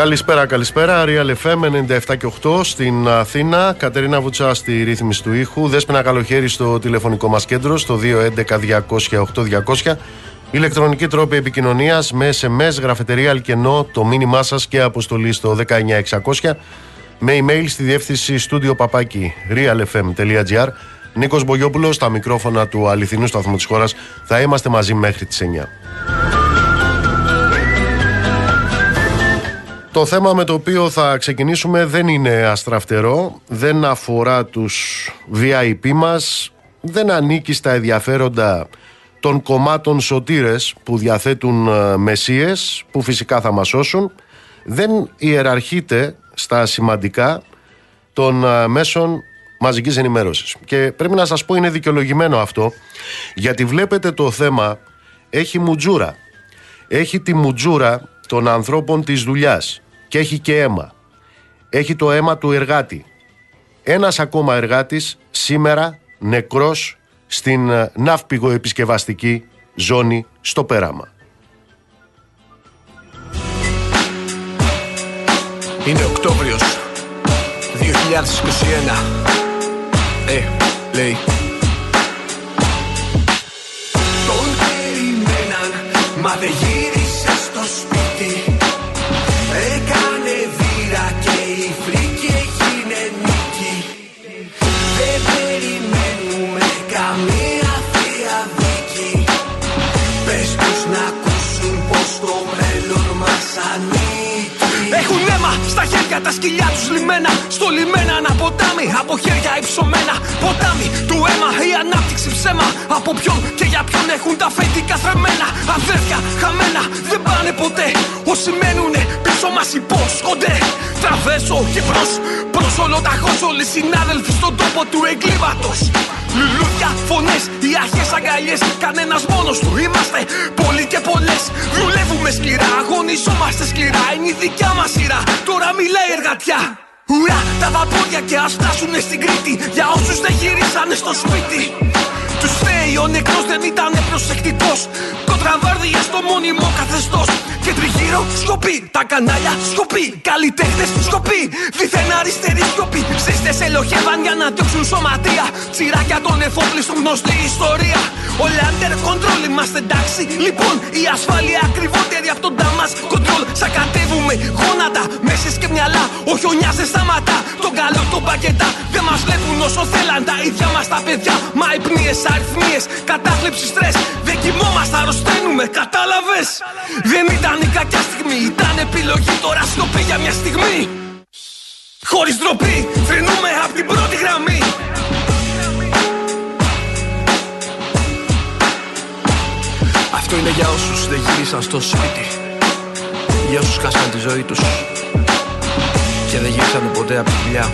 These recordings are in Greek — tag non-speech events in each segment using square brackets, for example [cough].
Καλησπέρα, καλησπέρα. Real FM 97 και 8 στην Αθήνα. Κατερίνα Βουτσά στη ρύθμιση του ήχου. Δέσποινα καλοχέρι στο τηλεφωνικό μας κέντρο στο 211-200-8200. Ηλεκτρονική τρόπη επικοινωνίας με SMS, γραφετερία Αλκενό, το μήνυμά σας και αποστολή στο 19600. Με email στη διεύθυνση στούντιο παπάκι realfm.gr. Νίκος Μπογιόπουλος στα μικρόφωνα του αληθινού σταθμού της χώρας. Θα είμαστε μαζί μέχρι τις 9. Το θέμα με το οποίο θα ξεκινήσουμε δεν είναι αστραφτερό, δεν αφορά τους VIP μας, δεν ανήκει στα ενδιαφέροντα των κομμάτων σωτήρες που διαθέτουν ε, μεσίες, που φυσικά θα μας σώσουν, δεν ιεραρχείται στα σημαντικά των ε, μέσων μαζικής ενημέρωσης. Και πρέπει να σας πω είναι δικαιολογημένο αυτό, γιατί βλέπετε το θέμα έχει μουτζούρα. Έχει τη μουτζούρα των ανθρώπων της δουλειάς και έχει και αίμα. Έχει το αίμα του εργάτη. Ένας ακόμα εργάτης σήμερα νεκρός στην ε, ναύπηγο επισκευαστική ζώνη στο Πέραμα. Είναι Οκτώβριος 2021 Ε, λέει Τον περιμέναν, μα δεν καμία θεία δίκη Πες τους να ακούσουν πως το μέλλον μας ανήκει. Έχουν αίμα στα χέρια τα σκυλιά τους λιμένα Στο λιμένα ένα ποτάμι από χέρια υψωμένα. Ποτάμι του αίμα η ανάπτυξη ψέμα. Από ποιον και για ποιον έχουν τα φέτη θρεμμένα Αδέρφια χαμένα δεν πάνε ποτέ. Όσοι μένουνε πίσω μας υπόσχονται. Τραβέσω και προς προς ολοταχώς Όλοι οι συνάδελφοι στον τόπο του εγκλήματος. Λουλούδια, φωνές, οι αρχές αγκαλιές. Κανένας μόνος του είμαστε πολλοί και πολλές. Δουλεύουμε σκληρά, αγωνιζόμαστε σκληρά. Είναι η δικιά μας σειρά, τώρα μιλάει εργατιά. Ουρά, τα βαπόρια και ας φτάσουνε στην Κρήτη. Για όσους δεν γυρίσανε στο σπίτι. Τους φταίει ο νεκρός δεν ήταν προσεκτικός. Κοντραβάρδια στο μόνιμο καθεστώς Και τριγύρω σκοπή, τα κανάλια σκοπή Καλλιτέχνες σκοπή, δίθεν αριστερή σκοπή Ψήστες ελοχεύαν για να διώξουν σωματεία. Τσιράκια των εφόπλιστων γνωστή ιστορία. Όλα under control είμαστε εντάξει. Λοιπόν η ασφάλεια ακριβότερη από τον τάμας control. Σακατεύουμε γόνατα, μέσες και μυαλά Ο χιονιάς δεν σταματά, τον καλό τον πακετά Δεν μας βλέπουν όσο θέλαν. Τα ίδια μας τα παιδιά Μα οι πνίες αριθμίες, κατάθλιψη στρες. Δεν κοιμόμαστε, αρρωσταίνουμε, κατάλαβες. Δεν ήταν η κακιά στιγμή, ήταν επιλογή Τώρα σιωπή για μια στιγμή. Χωρίς ντροπή, φρενούμε από την πρώτη γραμμή. Αυτό είναι για όσους δεν γύρισαν στο σπίτι. Για όσους χάσαν τη ζωή τους. Και δεν γύρισαν ποτέ από τη δουλειά.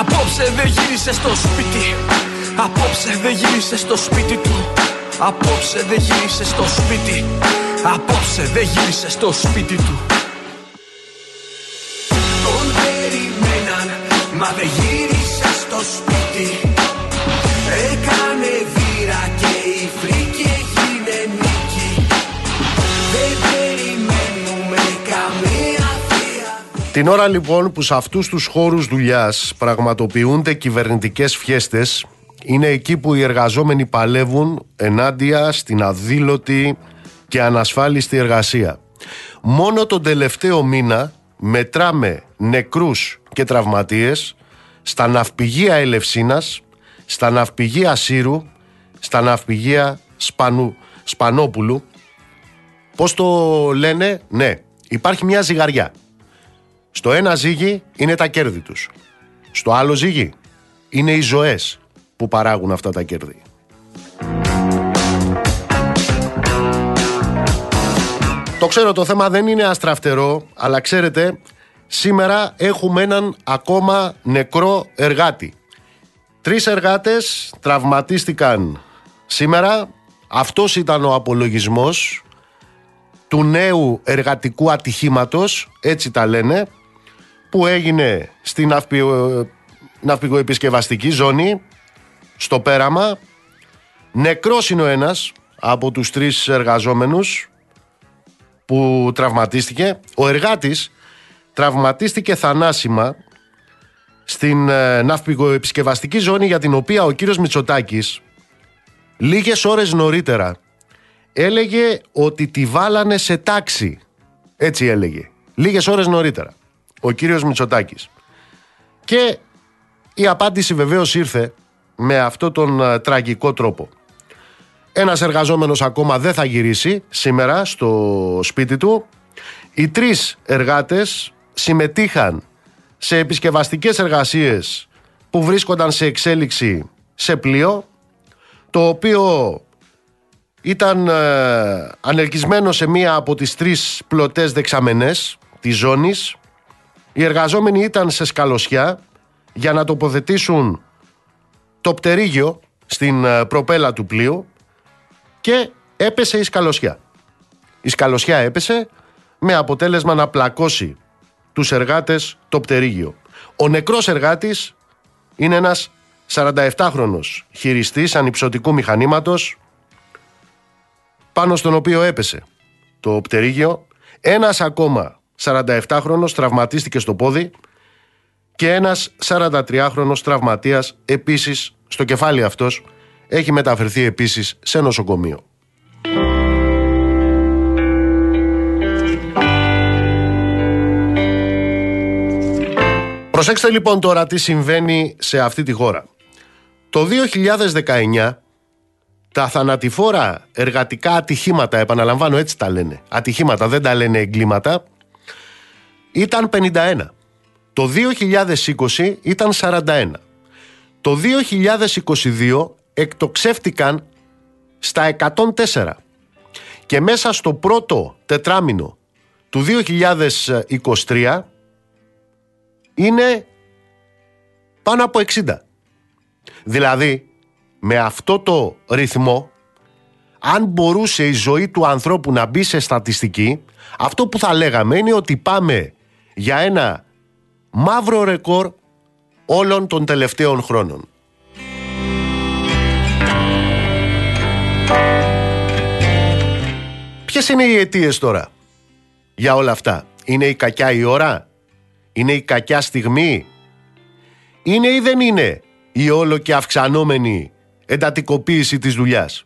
Απόψε δεν γύρισε στο σπίτι. Απόψε δεν γύρισε στο σπίτι του. Απόψε δεν γύρισε στο σπίτι Απόψε δεν γύρισε στο σπίτι του. Τον περιμέναν Μα δεν γύρισε στο σπίτι. Έκανε βήρα και η φρίκη έγινε νίκη. Δεν περιμένουμε καμία θεία. Την ώρα λοιπόν που σε αυτούς τους χώρους δουλειάς πραγματοποιούνται κυβερνητικές φιέστες είναι εκεί που οι εργαζόμενοι παλεύουν ενάντια στην αδήλωτη και ανασφάλιστη εργασία. Μόνο τον τελευταίο μήνα μετράμε νεκρούς και τραυματίες στα ναυπηγεία Ελευσίνας, στα ναυπηγεία Σύρου, στα ναυπηγεία Σπανού, Σπανόπουλου. Πώς το λένε, ναι, υπάρχει μια ζυγαριά. Στο ένα ζύγι είναι τα κέρδη τους. Στο άλλο ζύγι είναι οι ζωές που παράγουν αυτά τα κέρδη. Το ξέρω το θέμα δεν είναι αστραφτερό, αλλά ξέρετε, σήμερα έχουμε έναν ακόμα νεκρό εργάτη. Τρεις εργάτες τραυματίστηκαν σήμερα. Αυτός ήταν ο απολογισμός του νέου εργατικού ατυχήματος, έτσι τα λένε, που έγινε στην ναυπηγοεπισκευαστική ζώνη στο πέραμα. Νεκρός είναι ο ένας από τους τρεις εργαζόμενους. Που τραυματίστηκε. Ο εργάτης τραυματίστηκε θανάσιμα στην ε, ναυπηγοεπισκευαστική ζώνη για την οποία ο κύριος Μητσοτάκης λίγες ώρες νωρίτερα έλεγε ότι τη βάλανε σε τάξη. Έτσι έλεγε. Λίγες ώρες νωρίτερα. Ο κύριος Μητσοτάκης. Και η απάντηση βεβαίως ήρθε με αυτόν τον ε, τραγικό τρόπο. Ένας εργαζόμενος ακόμα δεν θα γυρίσει σήμερα στο σπίτι του. Οι τρεις εργάτες συμμετείχαν σε επισκευαστικές εργασίες που βρίσκονταν σε εξέλιξη σε πλοίο το οποίο ήταν ε, ανελκυσμένο σε μία από τις τρεις πλωτές δεξαμενές της ζώνης. Οι εργαζόμενοι ήταν σε σκαλωσιά για να τοποθετήσουν το πτερίγιο στην ε, προπέλα του πλοίου και έπεσε η σκαλωσιά. Η σκαλωσιά έπεσε με αποτέλεσμα να πλακώσει τους εργάτες το πτερίγιο. Ο νεκρός εργάτης είναι ένας 47χρονος χειριστής ανυψωτικού μηχανήματος πάνω στον οποίο έπεσε το πτερίγιο. Ένας ακόμα 47χρονος τραυματίστηκε στο πόδι και ένας 43χρονος τραυματίας επίσης στο κεφάλι αυτός έχει μεταφερθεί επίσης σε νοσοκομείο. Προσέξτε λοιπόν τώρα τι συμβαίνει σε αυτή τη χώρα. Το 2019 τα θανατηφόρα εργατικά ατυχήματα, επαναλαμβάνω έτσι τα λένε, ατυχήματα δεν τα λένε εγκλήματα, ήταν 51. Το 2020 ήταν 41. Το 2022 εκτοξεύτηκαν στα 104. Και μέσα στο πρώτο τετράμινο του 2023 είναι πάνω από 60. Δηλαδή, με αυτό το ρυθμό, αν μπορούσε η ζωή του ανθρώπου να μπει σε στατιστική, αυτό που θα λέγαμε είναι ότι πάμε για ένα μαύρο ρεκόρ όλων των τελευταίων χρόνων. Ποιες είναι οι αιτίες τώρα για όλα αυτά; Είναι η κακιά η ώρα, είναι η κακιά στιγμή, είναι ή δεν είναι η όλο και αυξανόμενη εντατικοποίηση της δουλειάς;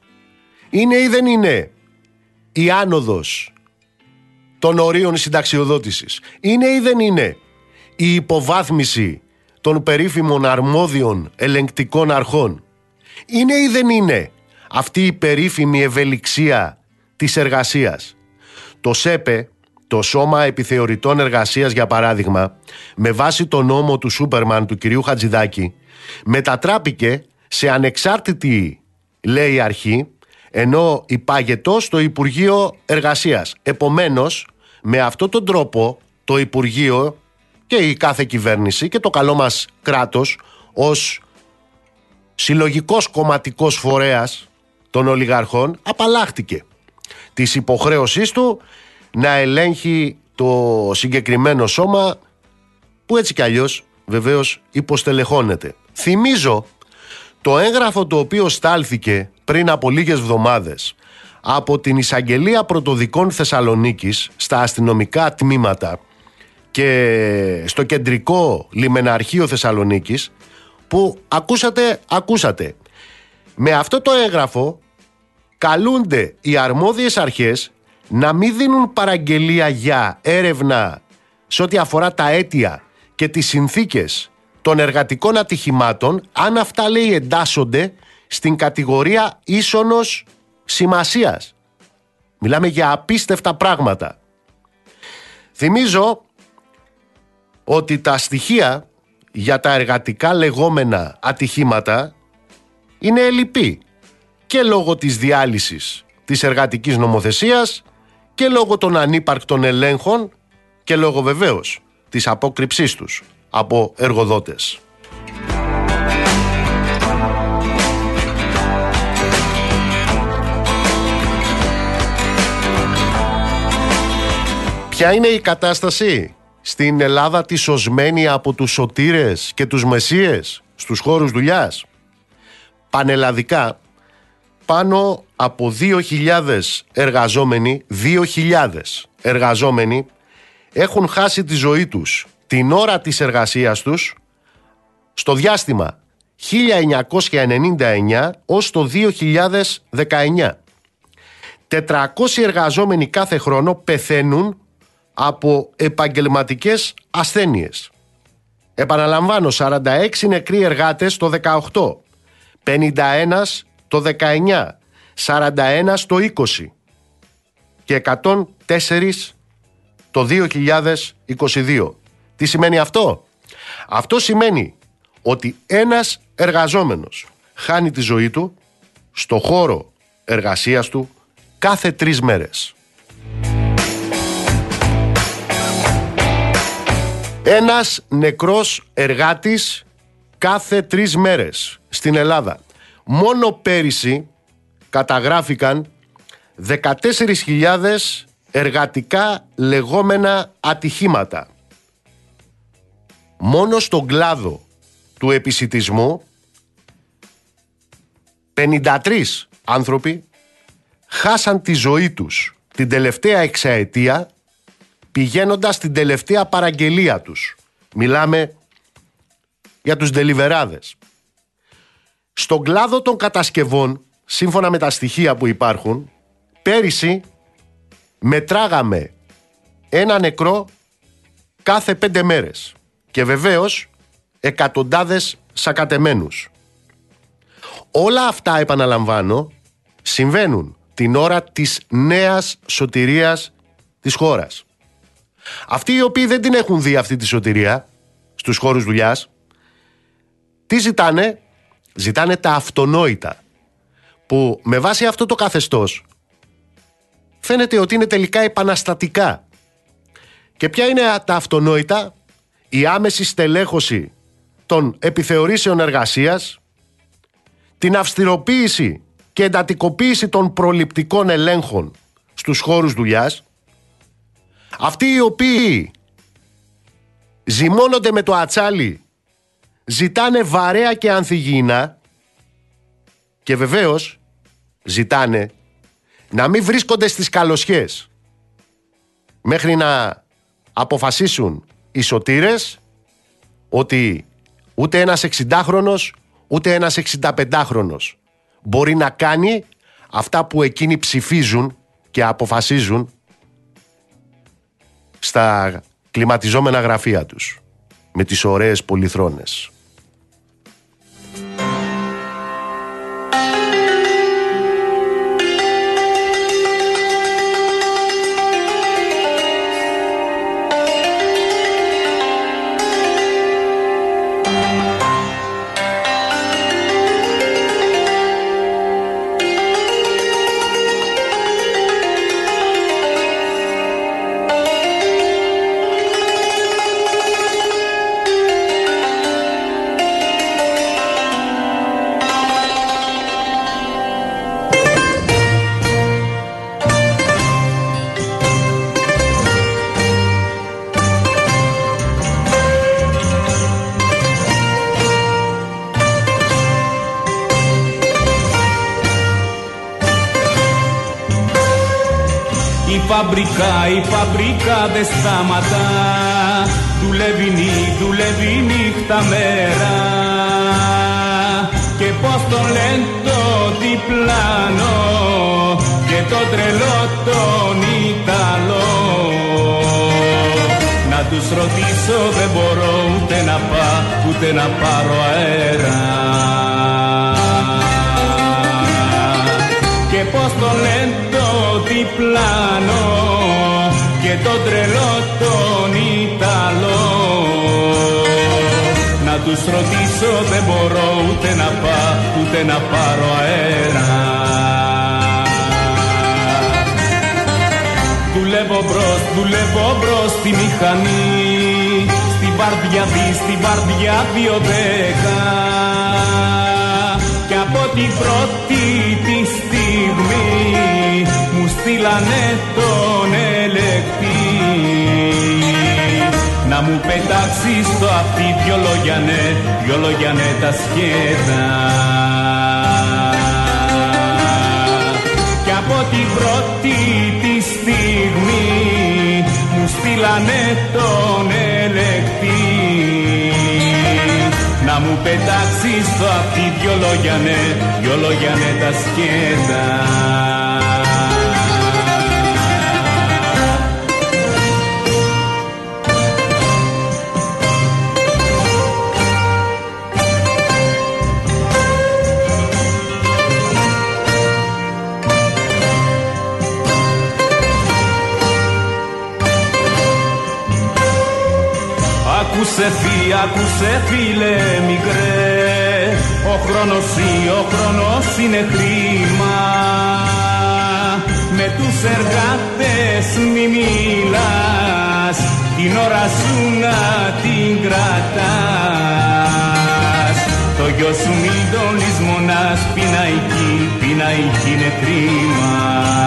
Είναι ή δεν είναι η άνοδος των ορίων συνταξιοδότησης; Είναι ή δεν είναι η υποβάθμιση των περίφημων αρμόδιων ελεγκτικών αρχών; Είναι ή δεν είναι αυτή η περίφημη ευελιξία της εργασίας. Το ΣΕΠΕ, το Σώμα Επιθεωρητών Εργασίας για παράδειγμα, με βάση το νόμο του Σούπερμαν του κυρίου Χατζηδάκη, μετατράπηκε σε ανεξάρτητη, λέει αρχή, ενώ υπάγετο στο Υπουργείο Εργασίας. Επομένως, με αυτόν τον τρόπο το Υπουργείο και η κάθε κυβέρνηση και το καλό μας κράτος ως συλλογικός κομματικός φορέας των ολιγαρχών απαλλάχτηκε της υποχρέωσής του να ελέγχει το συγκεκριμένο σώμα που έτσι κι αλλιώς βεβαίως υποστελεχώνεται. Θυμίζω το έγγραφο το οποίο στάλθηκε πριν από λίγες εβδομάδες από την Εισαγγελία Πρωτοδικών Θεσσαλονίκης στα αστυνομικά τμήματα και στο κεντρικό λιμεναρχείο Θεσσαλονίκης που ακούσατε, ακούσατε. Με αυτό το έγγραφο καλούνται οι αρμόδιες αρχές να μην δίνουν παραγγελία για έρευνα σε ό,τι αφορά τα αίτια και τις συνθήκες των εργατικών ατυχημάτων αν αυτά λέει εντάσσονται στην κατηγορία ίσονος σημασίας. Μιλάμε για απίστευτα πράγματα. Θυμίζω ότι τα στοιχεία για τα εργατικά λεγόμενα ατυχήματα είναι ελλειπή και λόγω της διάλυσης της εργατικής νομοθεσίας και λόγω των ανύπαρκτων ελέγχων και λόγω βεβαίως της απόκρυψής τους από εργοδότες. Ποια είναι η κατάσταση στην Ελλάδα τη σωσμένη από τους σωτήρες και τους μεσίες στους χώρους δουλειάς; Πανελλαδικά πάνω από 2.000 εργαζόμενοι, 2.000 εργαζόμενοι έχουν χάσει τη ζωή τους την ώρα της εργασίας τους στο διάστημα 1999 ως το 2019. 400 εργαζόμενοι κάθε χρόνο πεθαίνουν από επαγγελματικές ασθένειες. Επαναλαμβάνω, 46 νεκροί εργάτες το 18, 51 το 19, 41 το 20 και 104 το 2022. Τι σημαίνει αυτό; Αυτό σημαίνει ότι ένας εργαζόμενος χάνει τη ζωή του στο χώρο εργασίας του κάθε τρεις μέρες. Ένας νεκρός εργάτης κάθε τρεις μέρες στην Ελλάδα. Μόνο πέρυσι καταγράφηκαν 14.000 εργατικά λεγόμενα ατυχήματα. Μόνο στον κλάδο του επισητισμού 53 άνθρωποι χάσαν τη ζωή τους την τελευταία εξαετία πηγαίνοντας την τελευταία παραγγελία τους. Μιλάμε για τους ντελιβεράδες. Στον κλάδο των κατασκευών, σύμφωνα με τα στοιχεία που υπάρχουν, πέρυσι μετράγαμε ένα νεκρό κάθε πέντε μέρες και βεβαίως εκατοντάδες σακατεμένους. Όλα αυτά, επαναλαμβάνω, συμβαίνουν την ώρα της νέας σωτηρίας της χώρας. Αυτοί οι οποίοι δεν την έχουν δει αυτή τη σωτηρία στους χώρους δουλειάς, τι ζητάνε, ζητάνε τα αυτονόητα, που με βάση αυτό το καθεστώς φαίνεται ότι είναι τελικά επαναστατικά. Και ποια είναι τα αυτονόητα, η άμεση στελέχωση των επιθεωρήσεων εργασίας, την αυστηροποίηση και εντατικοποίηση των προληπτικών ελέγχων στους χώρους δουλειάς, αυτοί οι οποίοι ζυμώνονται με το ατσάλι, ζητάνε βαρέα και ανθυγιεινά και βεβαίως ζητάνε να μην βρίσκονται στις καλοσιές μέχρι να αποφασίσουν οι σωτήρες ότι ούτε ένας 60χρονος ούτε ένας 65χρονος μπορεί να κάνει αυτά που εκείνοι ψηφίζουν και αποφασίζουν στα κλιματιζόμενα γραφεία τους με τις ωραίες πολυθρόνες. Φαμπρικά, η φαμπρικά δεν σταματά. Δουλεύει, δουλεύει νύχτα μέρα. Και πως τον λένε το διπλάνο Και το τρελό τον Ιταλό. Να τους ρωτήσω δεν μπορώ ούτε να πάω ούτε να πάρω αέρα. Και πως τον λένε το διπλάνο και το τρελό τον Ιταλό. Να τους ρωτήσω δεν μπορώ ούτε να πάω ούτε να πάρω αέρα. Δουλεύω μπρος, δουλεύω μπρος στη μηχανή. Στην βαρδιά δι, στην βαρδιά δύο δέκα. Κι από την πρώτη τη στιγμή μου στείλανε τον ελεκτή. Να μου πετάξει στο αυτή δυο λόγια ναι, δυο λόγια ναι τα σκέτα και από την πρώτη τη στιγμή στείλανε τον ελεκτή. Να μου πετάξει στο αυτή δυο λόγια ναι, δυο λόγια ναι τα σκέτα Άκουσε φύ, άκουσε φίλε μικρέ. Ο χρόνος ή ο χρόνος είναι κρίμα. Με τους εργάτες μη μιλάς. Την ώρα σου να την κρατάς. Το γιο σου μην τον λησμονάς Πειναϊκή, πειναϊκή είναι κρίμα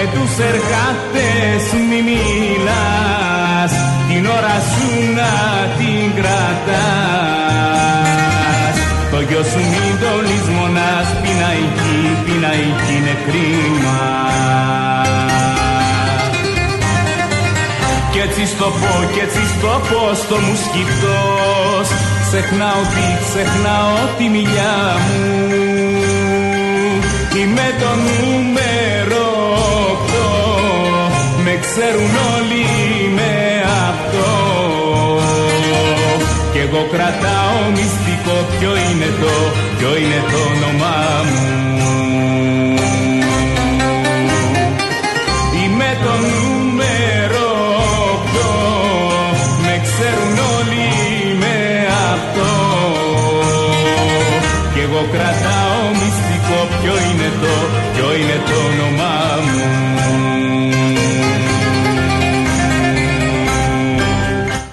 με τους εργάτες μη μιλάς. Την ώρα σου να την κρατάς. Το γιο σου μην το λησμονάς πειναϊκή, πειναϊκή είναι κρίμα. Κι έτσι στο πω, κι έτσι στο πω στο μου σκυπτός Ξεχνάω τι, ξεχνάω τη μιλιά μου. Είμαι το νούμερο με ξέρουν όλοι με αυτό. Κι εγώ κρατάω μυστικό ποιο είναι το, ποιο είναι το όνομά μου. Είμαι το νούμερο 8 Με ξέρουν όλοι με αυτό. Κι εγώ κρατάω μυστικό ποιο είναι το, ποιο είναι το όνομά μου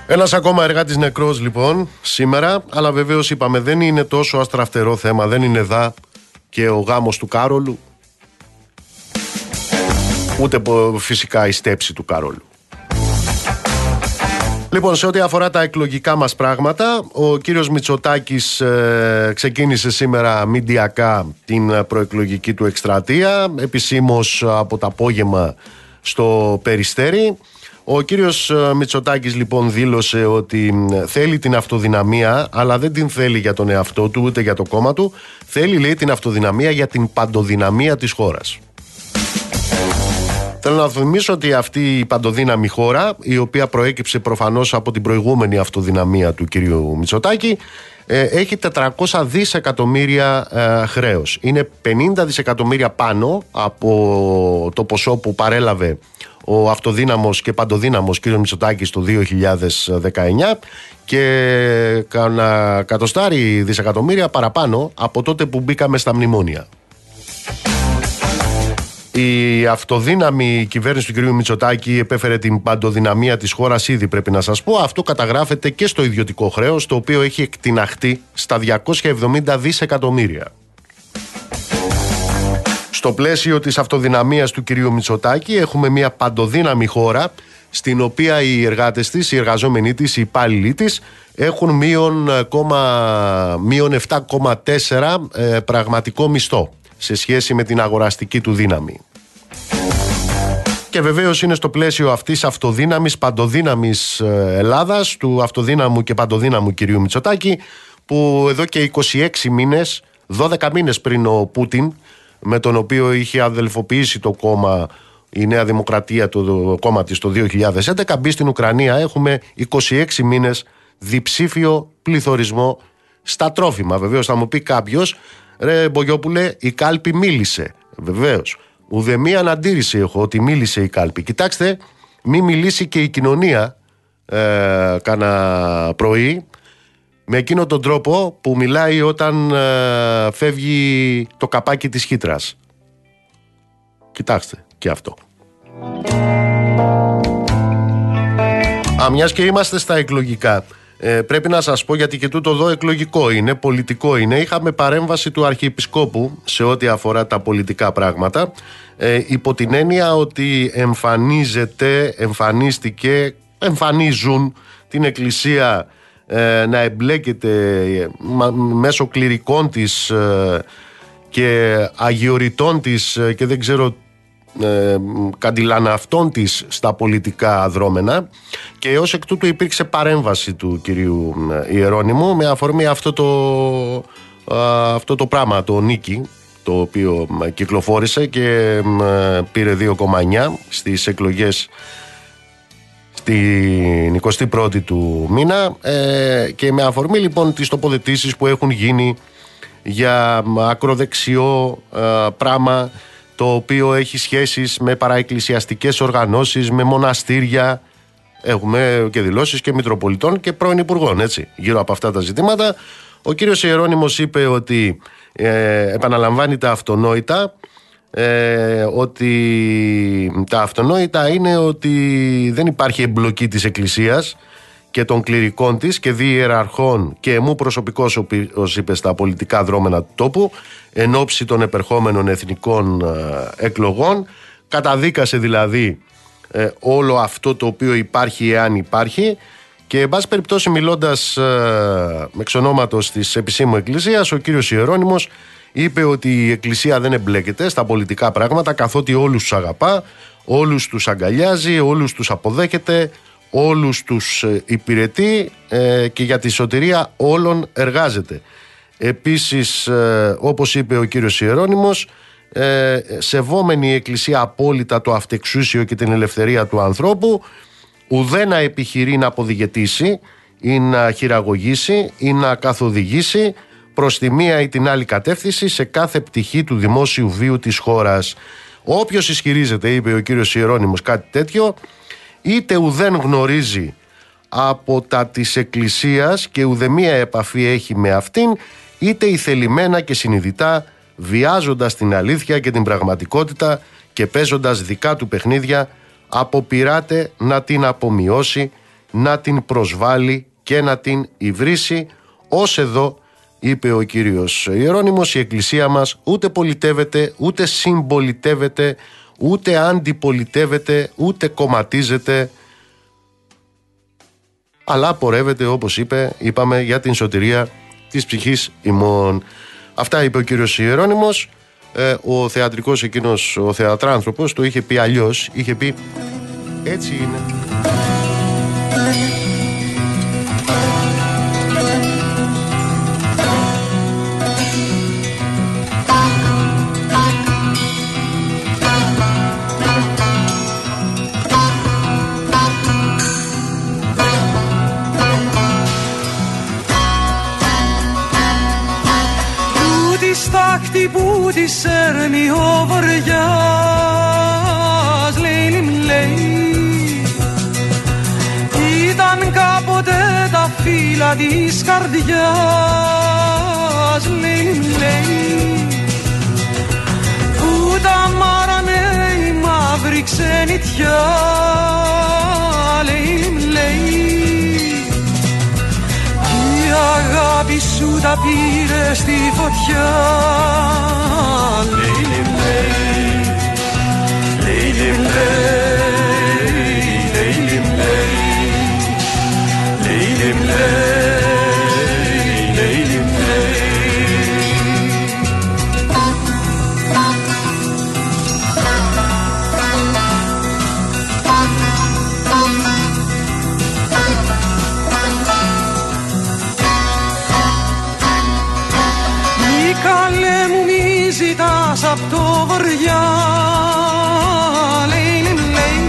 Ένα ακόμα εργάτη νεκρός λοιπόν σήμερα, αλλά βεβαίως είπαμε δεν είναι τόσο αστραφτερό θέμα, δεν είναι δά και ο γάμος του Κάρολου, ούτε φυσικά η στέψη του Κάρολου. Λοιπόν, σε ό,τι αφορά τα εκλογικά μας πράγματα, ο κύριος Μητσοτάκης ε, ξεκίνησε σήμερα μηντιακά την προεκλογική του εκστρατεία, επισήμως από το απόγευμα στο Περιστέρι. Ο κύριος ε, Μητσοτάκης λοιπόν δήλωσε ότι θέλει την αυτοδυναμία αλλά δεν την θέλει για τον εαυτό του ούτε για το κόμμα του. Θέλει λέει την αυτοδυναμία για την παντοδυναμία της χώρας. Θέλω να θυμίσω ότι αυτή η παντοδύναμη χώρα, η οποία προέκυψε προφανώς από την προηγούμενη αυτοδυναμία του κυρίου Μητσοτάκη, ε, έχει 400 δισεκατομμύρια ε, χρέος. Είναι 50 δισεκατομμύρια πάνω από το ποσό που παρέλαβε ο αυτοδύναμος και παντοδύναμος κ. Μητσοτάκης το 2019 και κάνα κατοστάρι δισεκατομμύρια παραπάνω από τότε που μπήκαμε στα μνημόνια. Η αυτοδύναμη κυβέρνηση του κ. Μητσοτάκη επέφερε την παντοδυναμία της χώρας ήδη πρέπει να σας πω. Αυτό καταγράφεται και στο ιδιωτικό χρέος το οποίο έχει εκτιναχτεί στα 270 δισεκατομμύρια. Στο πλαίσιο της αυτοδυναμίας του κυρίου Μητσοτάκη έχουμε μια παντοδύναμη χώρα στην οποία οι εργάτες της, οι εργαζόμενοι της, οι υπάλληλοι της έχουν μείον, μείον 7,4 ε, πραγματικό μισθό σε σχέση με την αγοραστική του δύναμη. Και βεβαίως είναι στο πλαίσιο αυτής αυτοδύναμης, παντοδύναμης ε, Ελλάδας, του αυτοδύναμου και παντοδύναμου κυρίου Μητσοτάκη, που εδώ και 26 μήνες, 12 μήνες πριν ο Πούτιν με τον οποίο είχε αδελφοποιήσει το κόμμα η Νέα Δημοκρατία, το κόμμα της το 2011, μπει στην Ουκρανία. Έχουμε 26 μήνες διψήφιο πληθωρισμό στα τρόφιμα. Βεβαίως θα μου πει κάποιος, ρε Μπογιόπουλε, η κάλπη μίλησε. Βεβαίως. Ουδεμία αναντήρηση έχω ότι μίλησε η κάλπη. Κοιτάξτε, μη μιλήσει και η κοινωνία ε, κάνα πρωί με εκείνο τον τρόπο που μιλάει όταν ε, φεύγει το καπάκι της χύτρας. Κοιτάξτε και αυτό. Α, μιας και είμαστε στα εκλογικά. Ε, πρέπει να σας πω γιατί και τούτο εδώ εκλογικό είναι, πολιτικό είναι. Είχαμε παρέμβαση του Αρχιεπισκόπου σε ό,τι αφορά τα πολιτικά πράγματα ε, υπό την έννοια ότι εμφανίζεται, εμφανίστηκε, εμφανίζουν την Εκκλησία ε, να εμπλέκεται ε, μέσω κληρικών της ε, και αγιοριτών της και δεν ξέρω ε, καντιλάνα αυτών της στα πολιτικά δρόμενα. Και ως εκ τούτου υπήρξε παρέμβαση του κυρίου Ιερώνυμου με αφορμή αυτό το, αυτό το πράγμα, το νίκη το οποίο κυκλοφόρησε και πήρε 2,9 στις εκλογές την 21η του μήνα ε, και με αφορμή λοιπόν τις τοποθετήσεις που έχουν γίνει για ακροδεξιό ε, πράγμα το οποίο έχει σχέσεις με παραεκκλησιαστικές οργανώσεις, με μοναστήρια έχουμε και δηλώσεις και μητροπολιτών και πρώην υπουργών έτσι, γύρω από αυτά τα ζητήματα. Ο κύριος Ιερώνυμος είπε ότι ε, επαναλαμβάνει τα αυτονόητα ε, ότι τα αυτονόητα είναι ότι δεν υπάρχει εμπλοκή της Εκκλησίας και των κληρικών της και διεραρχών και μου προσωπικός όπως είπες στα πολιτικά δρόμενα του τόπου εν ώψη των επερχόμενων εθνικών ε, εκλογών καταδίκασε δηλαδή ε, όλο αυτό το οποίο υπάρχει εάν υπάρχει και εν πάση περιπτώσει μιλώντας ε, με ξενόματος της επισήμου εκκλησίας ο κύριος Ιερώνυμος είπε ότι η Εκκλησία δεν εμπλέκεται στα πολιτικά πράγματα καθότι όλους τους αγαπά, όλους τους αγκαλιάζει, όλους τους αποδέχεται, όλους τους ε, υπηρετεί ε, και για τη σωτηρία όλων εργάζεται. Επίσης, ε, όπως είπε ο κύριος Ιερώνυμος, σεβόμενη η Εκκλησία απόλυτα το αυτεξούσιο και την ελευθερία του ανθρώπου, ουδένα επιχειρεί να αποδηγετήσει ή να χειραγωγήσει ή να καθοδηγήσει προς τη μία ή την άλλη κατεύθυνση σε κάθε πτυχή του δημόσιου βίου της χώρας. Όποιος ισχυρίζεται, είπε ο κύριος Ιερώνυμος, κάτι τέτοιο, είτε ουδέν γνωρίζει από τα της Εκκλησίας και ουδεμία επαφή έχει με αυτήν, είτε ηθελημένα και συνειδητά βιάζοντας την αλήθεια και την πραγματικότητα και παίζοντας δικά του παιχνίδια, αποπειράται να την απομειώσει, να την προσβάλλει και να την υβρίσει, ως εδώ είπε ο κύριος Ιερώνυμος η εκκλησία μας ούτε πολιτεύεται ούτε συμπολιτεύεται ούτε αντιπολιτεύεται ούτε κομματίζεται αλλά πορεύεται όπως είπε είπαμε για την σωτηρία της ψυχής ημών. Αυτά είπε ο κύριος Ιερώνυμος ε, ο θεατρικός εκείνος ο θεατράνθρωπος το είχε πει αλλιώς είχε πει έτσι είναι στάχτη που της σέρνει ο βοριάς λέει λέει. Ήταν κάποτε τα φύλλα της καρδιάς λέει λέει. Που τα μάρανε η μαύρη ξενιτιά λέει λέει αγάπη σου τα πήρε στη φωτιά Λέιλι λέει, λέιλι λέει, λέιλι λέει, λέιλι λέει απ' το βοριά λέει, λέει,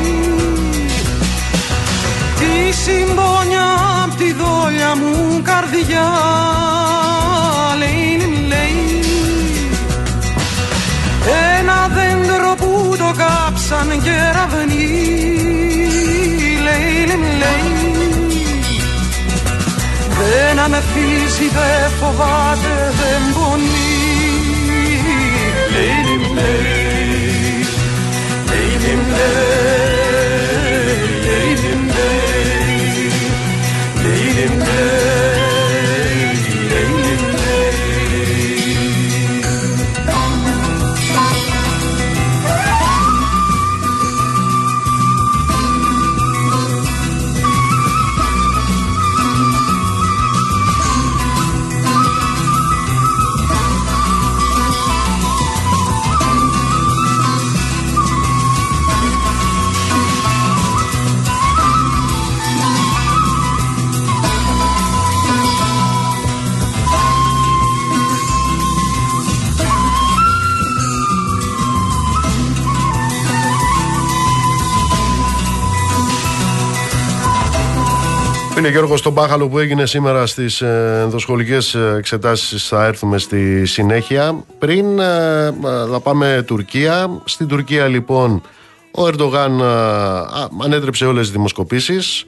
τη συμπόνια απ' τη δόλια μου καρδιά. Λέει, λέει, ένα δέντρο που το κάψαν κεραυνοί λέει, λέει, δεν με φίληση, δεν φοβάται, δεν πονεί made. Made him love. Είναι Γιώργος τον Μπάχαλο που έγινε σήμερα στις ε, ενδοσχολικές ε, εξετάσεις θα έρθουμε στη συνέχεια. Πριν ε, θα πάμε Τουρκία. Στην Τουρκία λοιπόν ο Ερντογάν ανέτρεψε όλες τις δημοσκοπήσεις.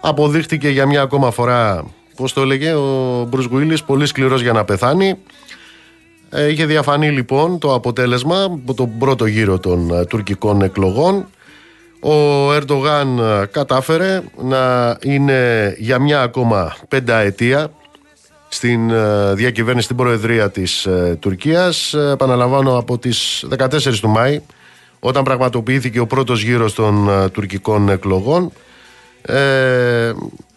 Αποδείχτηκε για μια ακόμα φορά, πώς το έλεγε ο Μπρους Γουίλης, πολύ σκληρός για να πεθάνει. Είχε διαφανεί λοιπόν το αποτέλεσμα από τον πρώτο γύρο των τουρκικών εκλογών. Ο Ερντογάν ε, κατάφερε να είναι για μια ακόμα πενταετία στην ε, διακυβέρνηση στην Προεδρία της ε, Τουρκίας. Επαναλαμβάνω από τις 14 του Μάη όταν πραγματοποιήθηκε ο πρώτος γύρος των τουρκικών εκλογών.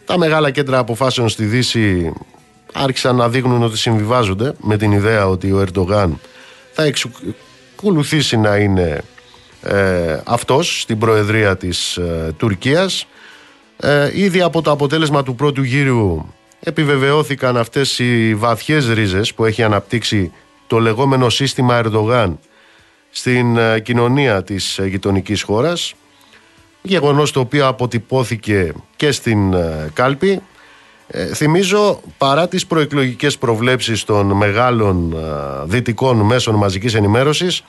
τα μεγάλα κέντρα αποφάσεων στη Δύση άρχισαν να δείχνουν ότι συμβιβάζονται με την ιδέα ότι ο Ερντογάν θα εξακολουθήσει να είναι ε, αυτός στην Προεδρία της ε, Τουρκίας. Ε, ήδη από το αποτέλεσμα του πρώτου γύρου επιβεβαιώθηκαν αυτές οι βαθιές ρίζες που έχει αναπτύξει το λεγόμενο σύστημα Ερντογάν στην ε, κοινωνία της γειτονικής χώρας γεγονός το οποίο αποτυπώθηκε και στην κάλπη θυμίζω παρά τις προεκλογικές προβλέψεις των μεγάλων δυτικών μέσων μαζικής ενημέρωσης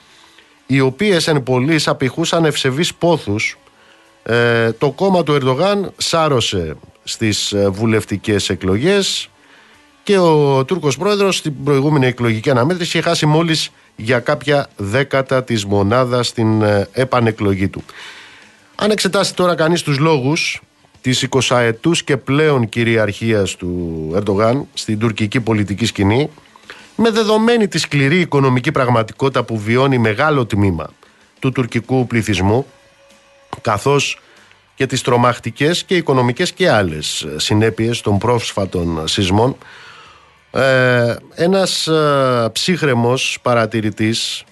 οι οποίες εν πολλής απηχούσαν ευσεβείς πόθους ε, το κόμμα του Ερντογάν σάρωσε στις ε, βουλευτικές εκλογές και ο Τούρκος πρόεδρος στην προηγούμενη εκλογική αναμέτρηση είχε χάσει μόλις για κάποια δέκατα της μονάδας στην ε, επανεκλογή του. Αν εξετάσει τώρα κανείς τους λόγους της 20 ετούς και πλέον κυριαρχίας του Ερντογάν στην τουρκική πολιτική σκηνή με δεδομένη τη σκληρή οικονομική πραγματικότητα που βιώνει μεγάλο τμήμα του τουρκικού πληθυσμού καθώς και τις τρομακτικές και οικονομικές και άλλες συνέπειες των πρόσφατων σεισμών ε, ένας ε, ψύχρεμος παρατηρητής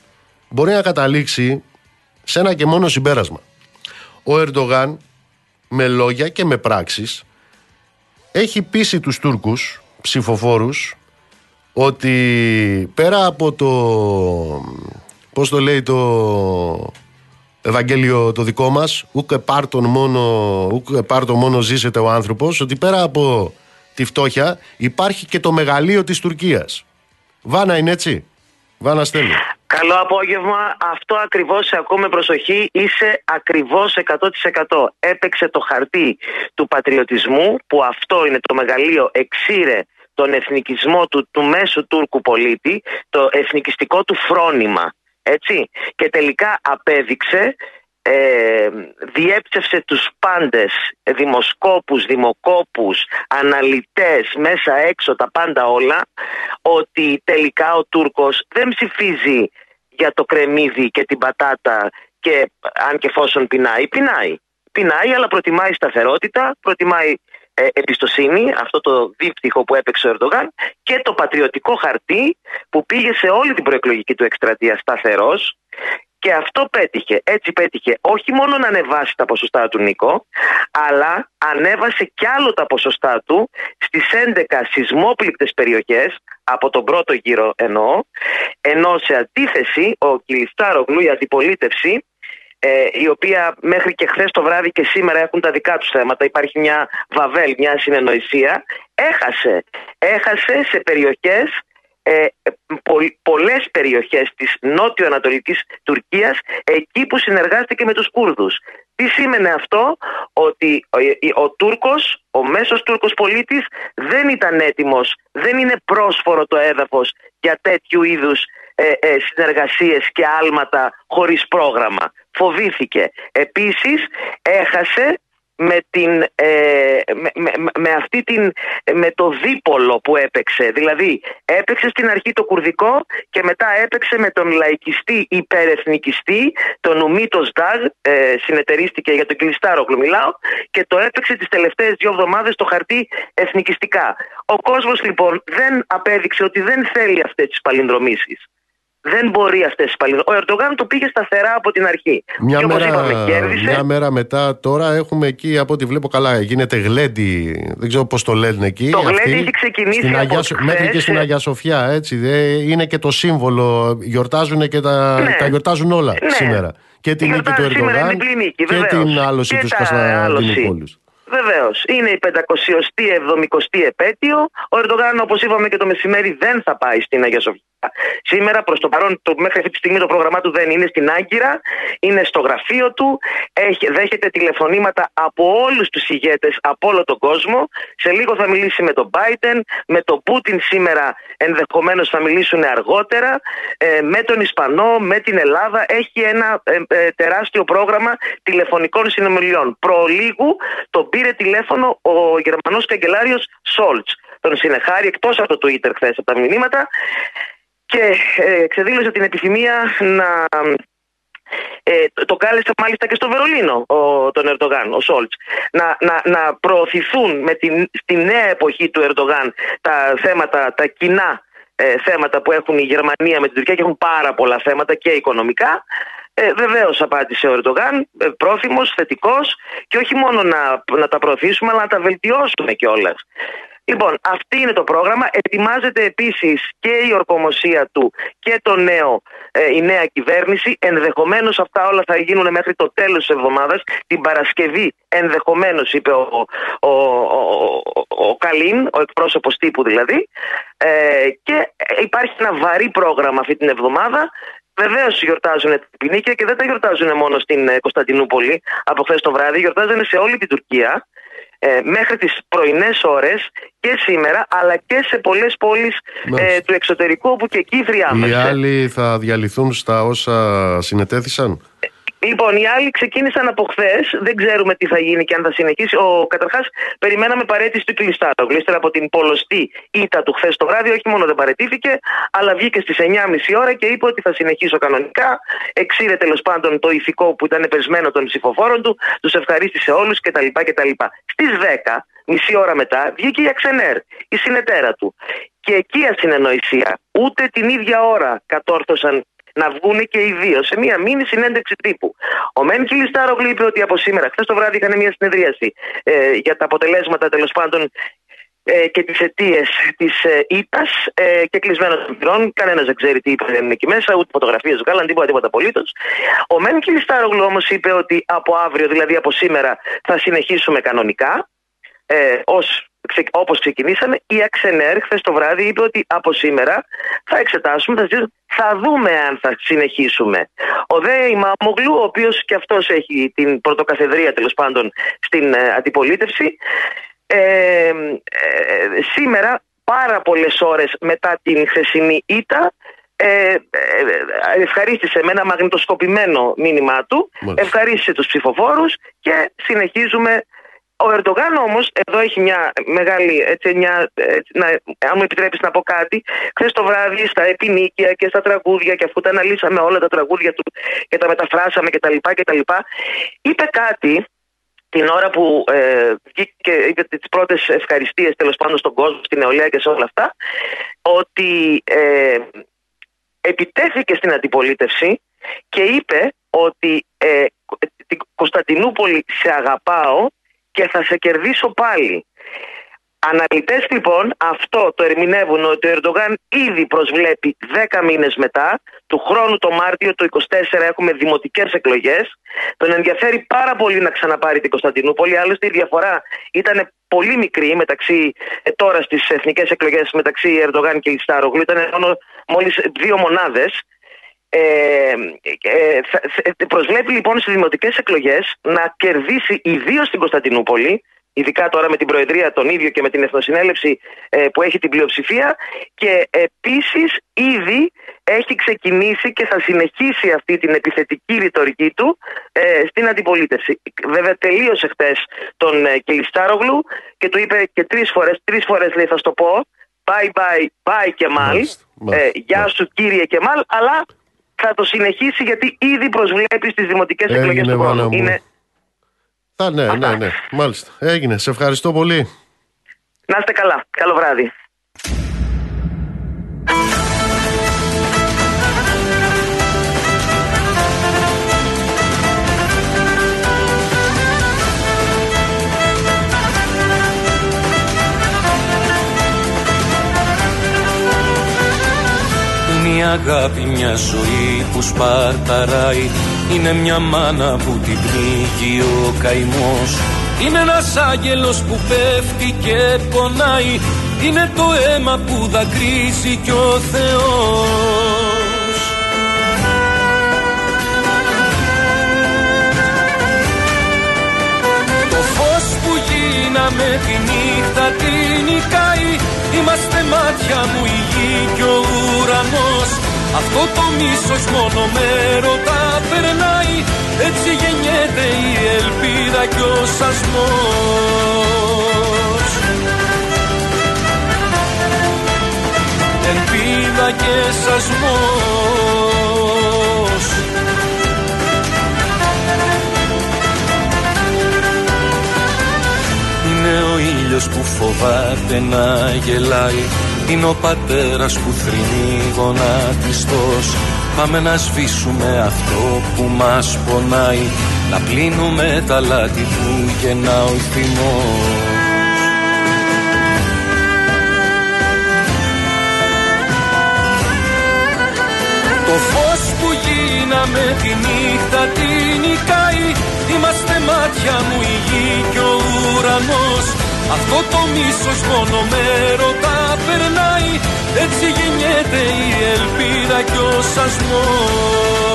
μπορεί να καταλήξει σε ένα και μόνο συμπέρασμα. Ο Ερντογάν με λόγια και με πράξεις έχει πείσει τους Τούρκους ψηφοφόρους ότι πέρα από το πώς το λέει το Ευαγγέλιο το δικό μας ούκε πάρτον μόνο, ούκε πάρτον μόνο ζήσεται ο άνθρωπος ότι πέρα από τη φτώχεια υπάρχει και το μεγαλείο της Τουρκίας Βάνα είναι έτσι Βάνα στέλνει Καλό απόγευμα. Αυτό ακριβώς σε ακούμε προσοχή. Είσαι ακριβώς 100%. Έπαιξε το χαρτί του πατριωτισμού που αυτό είναι το μεγαλείο εξήρε τον εθνικισμό του, του μέσου Τούρκου πολίτη, το εθνικιστικό του φρόνημα. Έτσι. Και τελικά απέδειξε, ε, διέψευσε τους πάντες, δημοσκόπους, δημοκόπους, αναλυτές, μέσα έξω τα πάντα όλα, ότι τελικά ο Τούρκος δεν ψηφίζει για το κρεμμύδι και την πατάτα και αν και εφόσον πεινάει, πεινάει. Πεινάει αλλά προτιμάει σταθερότητα, προτιμάει ε, εμπιστοσύνη, αυτό το δίπτυχο που έπαιξε ο Ερντογάν και το πατριωτικό χαρτί που πήγε σε όλη την προεκλογική του εκστρατεία σταθερός. Και αυτό πέτυχε. Έτσι πέτυχε όχι μόνο να ανεβάσει τα ποσοστά του Νίκο, αλλά ανέβασε κι άλλο τα ποσοστά του στις 11 σεισμόπληκτες περιοχές, από τον πρώτο γύρο εννοώ, ενώ σε αντίθεση ο Κιλιστάρογλου, η αντιπολίτευση, ε, η οποία μέχρι και χθες το βράδυ και σήμερα έχουν τα δικά τους θέματα. Υπάρχει μια βαβέλ, μια συνεννοησία. Έχασε. Έχασε σε περιοχές ε, πο, πολλές περιοχές της νότιο-ανατολικής Τουρκίας εκεί που συνεργάστηκε με τους Κούρδους. Τι σήμαινε αυτό, ότι ο, ο Τούρκος, ο μέσος Τούρκος πολίτης δεν ήταν έτοιμος, δεν είναι πρόσφορο το έδαφος για τέτοιου είδους ε, ε, συνεργασίες και άλματα χωρίς πρόγραμμα. Φοβήθηκε. Επίσης έχασε με, την, ε, με, με, αυτή την, με το δίπολο που έπαιξε. Δηλαδή έπαιξε στην αρχή το κουρδικό και μετά έπαιξε με τον λαϊκιστή υπερεθνικιστή, τον Ουμίτος Ντάγ, ε, συνεταιρίστηκε για τον Κλειστάρογλου μιλάω, και το έπαιξε τις τελευταίες δύο εβδομάδες στο χαρτί εθνικιστικά. Ο κόσμος λοιπόν δεν απέδειξε ότι δεν θέλει αυτές τις παλινδρομήσεις. Δεν μπορεί αυτές τις παλιές. Ο Ερντογάν το πήγε σταθερά από την αρχή. Μια, και μέρα, είπαμε, κέρδισε. μια μέρα μετά, τώρα έχουμε εκεί από ό,τι βλέπω καλά. Γίνεται γλέντι. Δεν ξέρω πώς το λένε εκεί. Το γλέντι έχει ξεκινήσει στην από Αγιά, Μέχρι και στην Αγία Σοφιά, έτσι. είναι και το σύμβολο. Γιορτάζουν και τα, ναι. τα γιορτάζουν όλα ναι. σήμερα. Και την νίκη του Ερντογάν νίκη, και την άλωση τους Κωνσταντινούπολου. Βεβαίως. Είναι η 570η επέτειο. Ο Ερντογάν, όπως είπαμε και το μεσημέρι, δεν θα πάει στην Αγία Σοφιά. Σήμερα, προς το παρόν, το, μέχρι αυτή τη στιγμή το πρόγραμμά του δεν είναι στην Άγκυρα. Είναι στο γραφείο του. Έχει, δέχεται τηλεφωνήματα από όλους τους ηγέτες από όλο τον κόσμο. Σε λίγο θα μιλήσει με τον Biden, με τον Πούτιν σήμερα ενδεχομένως θα μιλήσουν αργότερα. Ε, με τον Ισπανό, με την Ελλάδα. Έχει ένα ε, ε, τεράστιο πρόγραμμα τηλεφωνικών συνομιλιών. Προλίγου τον πήρε τηλέφωνο ο Γερμανός καγκελάριος Σόλτς. Τον συνεχάρει εκτός από το Twitter χθες από τα μηνύματα και ε, εξεδήλωσε την επιθυμία να ε, το κάλεσε μάλιστα και στο Βερολίνο ο, τον Ερντογάν, ο Σόλτς. Να, να, να προωθηθούν με την, στη νέα εποχή του Ερντογάν τα θέματα, τα κοινά ε, θέματα που έχουν η Γερμανία με την Τουρκία και έχουν πάρα πολλά θέματα και οικονομικά. Ε, Βεβαίως απάντησε ο Ερντογάν, ε, πρόθυμος, θετικός και όχι μόνο να, να τα προωθήσουμε, αλλά να τα βελτιώσουμε κιόλας. Λοιπόν, αυτή είναι το πρόγραμμα. Ετοιμάζεται επίσης και η ορκομοσία του και το νέο, ε, η νέα κυβέρνηση. Ενδεχομένως αυτά όλα θα γίνουν μέχρι το τέλος της εβδομάδας. Την Παρασκευή, ενδεχομένως, είπε ο, ο, ο, ο, Καλίν, ο εκπρόσωπος τύπου δηλαδή. Ε, και υπάρχει ένα βαρύ πρόγραμμα αυτή την εβδομάδα. Βεβαίως γιορτάζουν την ποινίκια και δεν τα γιορτάζουν μόνο στην ε, Κωνσταντινούπολη από χθες το βράδυ. Γιορτάζουν σε όλη την Τουρκία ε, μέχρι τις πρωινές ώρες και σήμερα αλλά και σε πολλές πόλεις ε, του εξωτερικού όπου και εκεί θριάμβασε. Οι άλλοι θα διαλυθούν στα όσα συνετέθησαν; Λοιπόν, οι άλλοι ξεκίνησαν από χθες. Δεν ξέρουμε τι θα γίνει και αν θα συνεχίσει. Ο Καταρχάς, περιμέναμε παρέτηση του Κλειστάρου. Ύστερα από την πολλωστή ήττα του χθες το βράδυ, όχι μόνο δεν παρετήθηκε, αλλά βγήκε στις 9.30 ώρα και είπε ότι θα συνεχίσω κανονικά. Εξήρε τέλος πάντων το ηθικό που ήταν πεσμένο των ψηφοφόρων του, τους ευχαρίστησε όλους κτλ. κτλ. Στις 10, μισή ώρα μετά, βγήκε η Αξενέρ, η συνεταίρα του. Και εκεί ασυνεννοησία. Ούτε την ίδια ώρα κατόρθωσαν να βγουν και οι δύο σε μία μήνυ συνέντευξη τύπου. Ο Μεν Κιλιστάρογλου είπε ότι από σήμερα, χθες το βράδυ είχαν μια συνεδρίαση ε, για τα αποτελέσματα τέλος πάντων ε, και τις αιτίες της ε, ήττας ε, και κλεισμένο των πυρών. Κανένας δεν ξέρει τι είπε είναι εκεί μέσα, ούτε φωτογραφίες βγάλαν, τίποτα, τίποτα απολύτως. Ο Μεν Κιλιστάρογλου όμως είπε ότι από αύριο, δηλαδή από σήμερα, θα συνεχίσουμε κανονικά. Ε, ως όπως ξεκινήσαμε, η Αξενέρ χθες το βράδυ είπε ότι από σήμερα θα εξετάσουμε, θα, θα δούμε αν θα συνεχίσουμε. Ο Δε Ημάμογλου, ο οποίος και αυτός έχει την πρωτοκαθεδρία τέλος πάντων στην ε, αντιπολίτευση, ε, ε, σήμερα πάρα πολλές ώρες μετά την χθεσινή ήττα ε, ε, ευχαρίστησε με ένα μαγνητοσκοπημένο μήνυμά του, Μάλιστα. ευχαρίστησε τους ψηφοφόρους και συνεχίζουμε ο Ερντογάν όμως, εδώ έχει μια μεγάλη, έτσι, μια, έτσι, να, αν μου επιτρέπεις να πω κάτι, χθες το βράδυ στα επινίκια και στα τραγούδια, και αφού τα αναλύσαμε όλα τα τραγούδια του και τα μεταφράσαμε κτλ. κτλ είπε κάτι την ώρα που ε, βγήκε και είπε τις πρώτες ευχαριστίες τέλος πάντων στον κόσμο, στην νεολαία και σε όλα αυτά, ότι ε, επιτέθηκε στην αντιπολίτευση και είπε ότι ε, την Κωνσταντινούπολη σε αγαπάω και θα σε κερδίσω πάλι. Αναλυτές λοιπόν αυτό το ερμηνεύουν ότι ο Ερντογάν ήδη προσβλέπει 10 μήνες μετά, του χρόνου το Μάρτιο του 24 έχουμε δημοτικές εκλογές. Τον ενδιαφέρει πάρα πολύ να ξαναπάρει την Κωνσταντινούπολη, άλλωστε η διαφορά ήταν πολύ μικρή μεταξύ ε, τώρα στις εθνικές εκλογές μεταξύ Ερντογάν και Λιστάρογλου, ήταν μόνο μόλις δύο μονάδες. Ε, ε, προσβλέπει λοιπόν στις δημοτικές εκλογές να κερδίσει ιδίως στην Κωνσταντινούπολη ειδικά τώρα με την Προεδρία τον ίδιο και με την Εθνοσυνέλευση ε, που έχει την πλειοψηφία και επίσης ήδη έχει ξεκινήσει και θα συνεχίσει αυτή την επιθετική ρητορική του ε, στην αντιπολίτευση. Βέβαια τελείωσε χτες τον ε, Κελιστάρογλου και του είπε και τρεις φορές, τρεις φορές λέει θα στο πω bye bye bye Κεμάλ, ε, γεια σου κύριε Κεμάλ αλλά θα το συνεχίσει γιατί ήδη προσβλέπεις στις δημοτικές Έγινε εκλογές του χρόνου. Είναι Α, ναι, ναι, ναι. Μάλιστα. Έγινε. Σε ευχαριστώ πολύ. Να είστε καλά. Καλό βράδυ. Είναι η αγάπη μια ζωή που σπαρταράει. Είναι μια μάνα που την πνίγει ο καημός. Είναι ένας άγγελος που πέφτει και πονάει. Είναι το αίμα που δακρύζει κι ο Θεός. Το φως που γίναμε τη νύχτα την νικάει Είμαστε μάτια μου η γη κι ο ουρανός. Αυτό το μίσος μόνο με ρωτά περνάει. Έτσι γεννιέται η ελπίδα κι ο σασμός. Ελπίδα και σασμός. Είναι ο ήλιος που φοβάται να γελάει. Είναι ο πατέρας που θρυνεί γονατιστός. Πάμε να σβήσουμε αυτό που μας πονάει. Να πλύνουμε τα λάθη που γεννά ο θυμός. Το φως που γίναμε τη νύχτα την νικάει. Είμαστε μάτια μου η γη και ο ουρανός αυτό το μίσος μόνο με ρωτά περνάει. Έτσι γεννιέται η ελπίδα κι ο σασμός.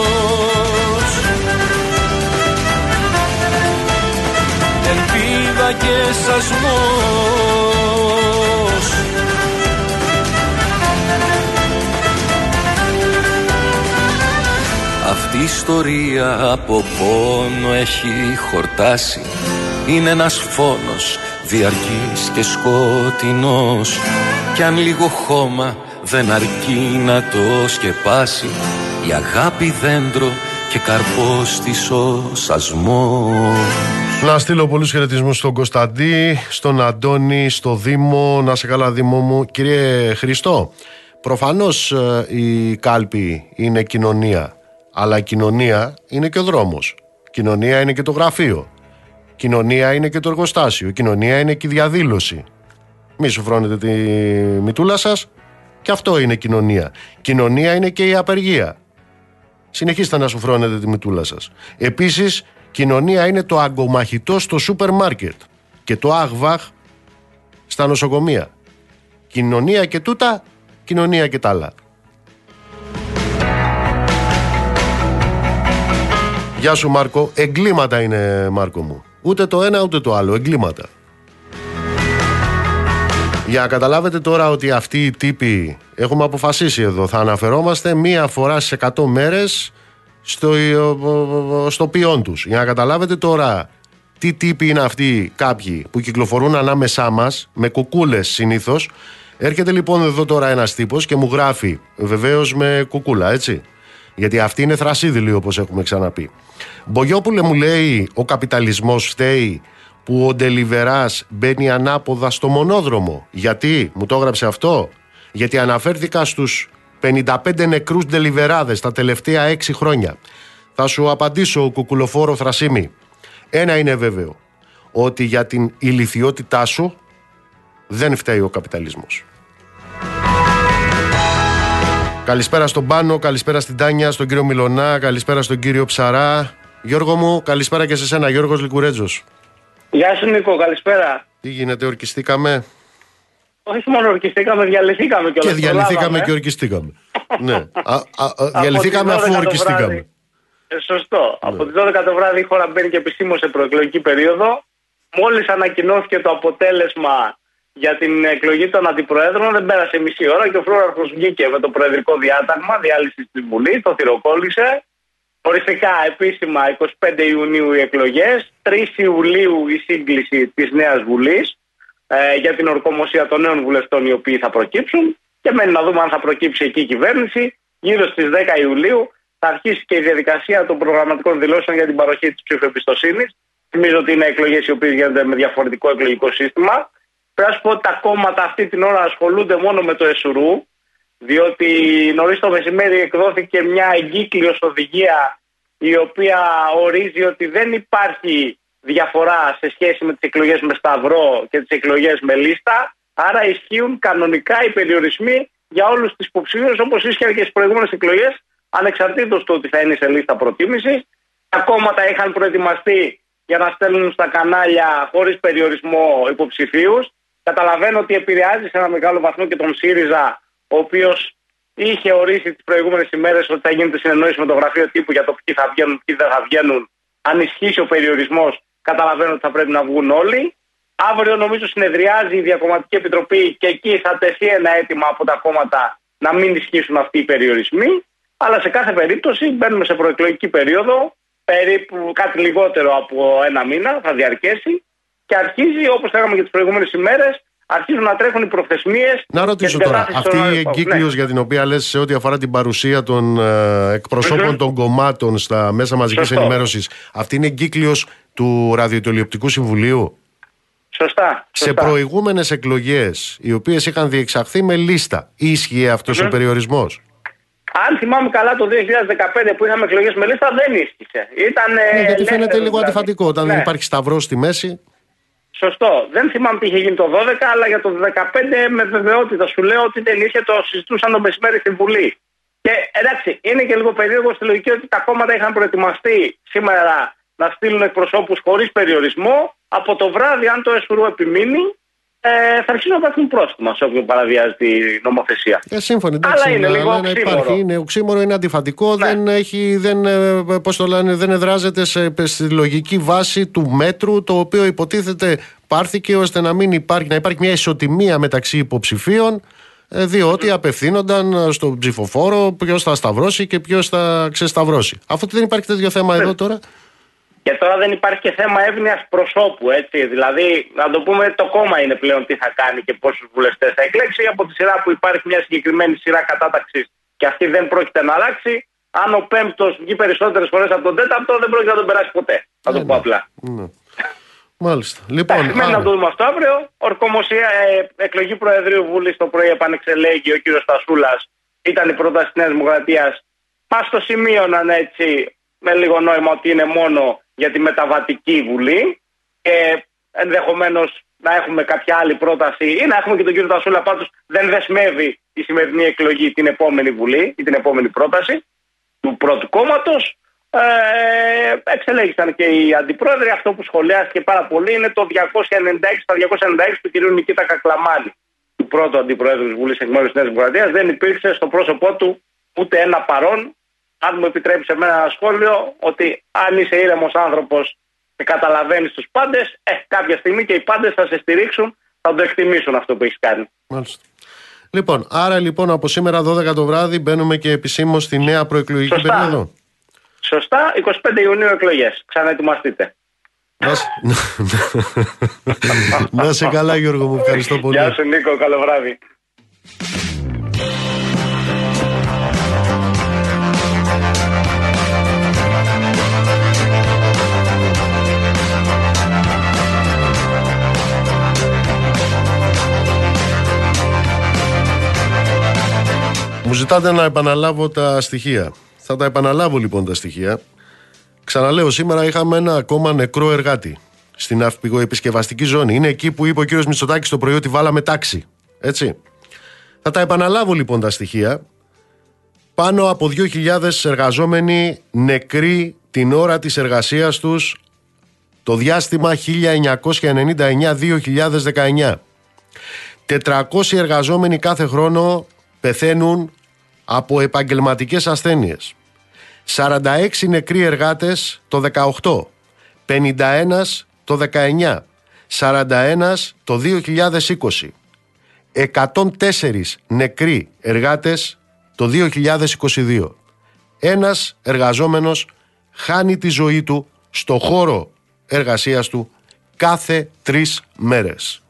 Ελπίδα και σασμός. Αυτή η ιστορία από πόνο έχει χορτάσει. Είναι ένας φόνος διαρκής και σκοτεινός κι αν λίγο χώμα δεν αρκεί να το σκεπάσει η αγάπη δέντρο και καρπός της ο σασμός Να στείλω πολλούς χαιρετισμούς στον Κωνσταντή, στον Αντώνη, στο Δήμο, να σε καλά Δήμο μου. Κύριε Χριστό, προφανώς ε, η κάλπη είναι κοινωνία, αλλά η κοινωνία είναι και ο δρόμος. Κοινωνία είναι και το γραφείο. Κοινωνία είναι και το εργοστάσιο. Κοινωνία είναι και η διαδήλωση. Μη σου φρόνετε τη μητούλα σας. Και αυτό είναι κοινωνία. Κοινωνία είναι και η απεργία. Συνεχίστε να σου φρόνετε τη μητούλα σας. Επίσης, κοινωνία είναι το αγκομαχητό στο σούπερ μάρκετ και το άγβαχ στα νοσοκομεία. Κοινωνία και τούτα, κοινωνία και τα άλλα. Γεια σου Μάρκο. Εγκλήματα είναι Μάρκο μου. Ούτε το ένα ούτε το άλλο. Εγκλήματα. Για να καταλάβετε τώρα ότι αυτοί οι τύποι έχουμε αποφασίσει εδώ θα αναφερόμαστε μία φορά σε 100 μέρες στο, στο ποιόν τους. Για να καταλάβετε τώρα τι τύποι είναι αυτοί κάποιοι που κυκλοφορούν ανάμεσά μας με κουκούλες συνήθως Έρχεται λοιπόν εδώ τώρα ένας τύπος και μου γράφει βεβαίως με κουκούλα έτσι γιατί αυτή είναι θρασίδηλη όπως έχουμε ξαναπεί. Μπογιόπουλε μου λέει ο καπιταλισμός φταίει που ο Ντελιβεράς μπαίνει ανάποδα στο μονόδρομο. Γιατί, μου το έγραψε αυτό, γιατί αναφέρθηκα στους 55 νεκρούς Ντελιβεράδες τα τελευταία 6 χρόνια. Θα σου απαντήσω, κουκουλοφόρο Θρασίμη. Ένα είναι βέβαιο, ότι για την ηλικιότητά σου δεν φταίει ο καπιταλισμός. Καλησπέρα στον Πάνο, καλησπέρα στην Τάνια, στον κύριο Μιλονά, καλησπέρα στον κύριο Ψαρά. Γιώργο μου, καλησπέρα και σε σένα, Γιώργος Λικουρέτζος. Γεια σου Νίκο, καλησπέρα. Τι γίνεται, ορκιστήκαμε; Όχι μόνο ορκιστήκαμε, διαλυθήκαμε Και διαλυθήκαμε και ορκιστήκαμε. ναι. Α, α, διαλυθήκαμε αφού ορκιστήκαμε. Ε, σωστό. Ναι. Από τις 12 το βράδυ η χώρα μπαίνει και επισήμω σε προεκλογική περίοδο. Μόλις ανακοινώθηκε το αποτέλεσμα για την εκλογή των αντιπροέδρων, δεν πέρασε μισή ώρα και ο Φλόραρχο βγήκε με το προεδρικό διάταγμα διάλυση τη Βουλή, το θυροκόλλησε. Οριστικά επίσημα 25 Ιουνίου οι εκλογές, 3 Ιουλίου η σύγκληση της Νέας Βουλής ε, για την ορκομοσία των νέων βουλευτών οι οποίοι θα προκύψουν. Και μένει να δούμε αν θα προκύψει εκεί η κυβέρνηση. Γύρω στις 10 Ιουλίου θα αρχίσει και η διαδικασία των προγραμματικών δηλώσεων για την παροχή της ψήφου εμπιστοσύνη. Θυμίζω ότι είναι εκλογές οι οποίες γίνονται με διαφορετικό εκλογικό σύστημα. Πρέπει να σου πω ότι τα κόμματα αυτή την ώρα ασχολούνται μόνο με το ΕΣΟΡΟΥ, διότι νωρίς το μεσημέρι εκδόθηκε μια εγκύκλειος οδηγία η οποία ορίζει ότι δεν υπάρχει διαφορά σε σχέση με τις εκλογές με σταυρό και τις εκλογές με λίστα, άρα ισχύουν κανονικά οι περιορισμοί για όλους τους υποψηφίους όπως ίσχυαν και στις προηγούμενες εκλογές, ανεξαρτήτως του ότι θα είναι σε λίστα προτίμησης. Τα κόμματα είχαν προετοιμαστεί για να στέλνουν στα κανάλια χωρίς περιορισμό υποψηφίους. Καταλαβαίνω ότι επηρεάζει σε ένα μεγάλο βαθμό και τον ΣΥΡΙΖΑ, ο οποίος είχε ορίσει τις προηγούμενες ημέρες ότι θα γίνεται συνεννόηση με το γραφείο τύπου για το ποιοι θα βγαίνουν, ποιοι δεν θα βγαίνουν. Αν ισχύσει ο περιορισμός, καταλαβαίνω ότι θα πρέπει να βγουν όλοι. Αύριο νομίζω συνεδριάζει η Διακομματική Επιτροπή και εκεί θα τεθεί ένα αίτημα από τα κόμματα να μην ισχύσουν αυτοί οι περιορισμοί. Αλλά σε κάθε περίπτωση μπαίνουμε σε προεκλογική περίοδο, περίπου κάτι λιγότερο από ένα μήνα θα διαρκέσει και αρχίζει όπως λέγαμε και τις προηγούμενες ημέρες, αρχίζουν να τρέχουν οι προθεσμίες. Να ρωτήσω τώρα, αυτή η εγκύκλιο ναι. για την οποία λες σε ό,τι αφορά την παρουσία των ε, εκπροσωπων των κομμάτων στα μέσα μαζικής ενημέρωσης, αυτή είναι εγκύκλιο του Ραδιοτηλεοπτικού Συμβουλίου; Σωστά. Σε προηγούμενες εκλογές, οι οποίες είχαν διεξαχθεί με λίστα, ίσχυε αυτός ο περιορισμός; Αν θυμάμαι καλά το 2015 που είχαμε εκλογές με λίστα δεν ίσχυσε. Ήταν, ναι, γιατί φαίνεται λίγο δηλαδή. αντιφατικό όταν ναι. δεν υπάρχει σταυρός στη μέση. Σωστό. Δεν θυμάμαι τι είχε γίνει το 12, αλλά για το 2015 με βεβαιότητα σου λέω ότι δεν είχε, το συζητούσαν το μεσημέρι στην Βουλή. Και εντάξει, είναι και λίγο περίεργο στη λογική ότι τα κόμματα είχαν προετοιμαστεί σήμερα να στείλουν εκπροσώπους χωρίς περιορισμό. Από το βράδυ, αν το ΕΣΟΥΡΟ επιμείνει, ε, θα αρχίσουν να υπάρχουν πρόστιμα σε όποιον παραβιάζει τη νομοθεσία. Ε, σύμφωνοι, εντάξει, Αλλά είναι λίγο οξύμορο. Υπάρχει, είναι οξύμορο, είναι αντιφατικό, ναι. δεν, έχει, δεν, ε, πώς το λένε, δεν εδράζεται σε, στη λογική βάση του μέτρου το οποίο υποτίθεται πάρθηκε ώστε να, μην υπάρχει, να υπάρχει μια ισοτιμία μεταξύ υποψηφίων ε, διότι mm. απευθύνονταν στον ψηφοφόρο ποιος θα σταυρώσει και ποιος θα ξεσταυρώσει. Αφού δεν υπάρχει τέτοιο θέμα ναι. εδώ τώρα. Και τώρα δεν υπάρχει και θέμα εύνοια προσώπου, έτσι. Δηλαδή, να το πούμε, το κόμμα είναι πλέον τι θα κάνει και πόσους βουλευτές θα εκλέξει. Από τη σειρά που υπάρχει μια συγκεκριμένη σειρά κατάταξης και αυτή δεν πρόκειται να αλλάξει. Αν ο πέμπτος βγει περισσότερες φορές από τον τέταρτο, δεν πρόκειται να τον περάσει ποτέ. Να το ναι, πω ναι. απλά. Ναι. Μάλιστα. Λοιπόν, Μένει να το δούμε αυτό αύριο. Ορκομοσία, ε, εκλογή Προεδρείου Βουλής το πρωί επανεξελέγει ο κύριος Τασούλα. Ήταν η πρόταση της Νέας Δημοκρατίας. Μα το σημείωναν έτσι με λίγο νόημα ότι είναι μόνο για τη μεταβατική βουλή και ενδεχομένως να έχουμε κάποια άλλη πρόταση ή να έχουμε και τον κύριο Τασούλα. Πάντως δεν δεσμεύει η σημερινή εκλογή την επόμενη βουλή ή την επόμενη πρόταση του πρώτου κόμματος. Ε, εξελέγησαν και οι αντιπρόεδροι. Αυτό που σχολιάστηκε πάρα πολύ είναι το 296, τα 296 του κυρίου Νικήτα Κακλαμάνη, του πρώτου αντιπρόεδρου της Βουλής Εκ μέρου τη Νέας Δημοκρατίας. Δεν υπήρξε στο πρόσωπό του ούτε ένα παρόν αν μου επιτρέψει εμένα ένα σχόλιο, ότι αν είσαι ήρεμος άνθρωπος και καταλαβαίνεις τους πάντες, ε, κάποια στιγμή και οι πάντες θα σε στηρίξουν, θα το εκτιμήσουν αυτό που έχεις κάνει. Μάλιστα. Λοιπόν, άρα λοιπόν από σήμερα 12 το βράδυ μπαίνουμε και επισήμως στη νέα προεκλογική Σωστά. περίοδο. Σωστά, 25 Ιουνίου εκλογές. Ξαναετοιμαστείτε. [laughs] Να σε καλά Γιώργο μου, ευχαριστώ πολύ. Γεια σου Νίκο, καλό βράδυ. Μου ζητάτε να επαναλάβω τα στοιχεία. Θα τα επαναλάβω λοιπόν τα στοιχεία. Ξαναλέω, σήμερα είχαμε ένα ακόμα νεκρό εργάτη στην ναυπηγοεπισκευαστική ζώνη. Είναι εκεί που είπε ο κύριος Μητσοτάκης το πρωί ότι βάλαμε τάξη. Έτσι. Θα τα επαναλάβω λοιπόν τα στοιχεία. Πάνω από 2.000 εργαζόμενοι νεκροί την ώρα της εργασίας τους το διάστημα 1999-2019. 400 εργαζόμενοι κάθε χρόνο πεθαίνουν από επαγγελματικές ασθένειες. 46 νεκροί εργάτες το 18, 51 το 19, 41 το 2020, 104 νεκροί εργάτες το 2022. Ένας εργαζόμενος χάνει τη ζωή του στο χώρο εργασίας του κάθε τρεις μέρες.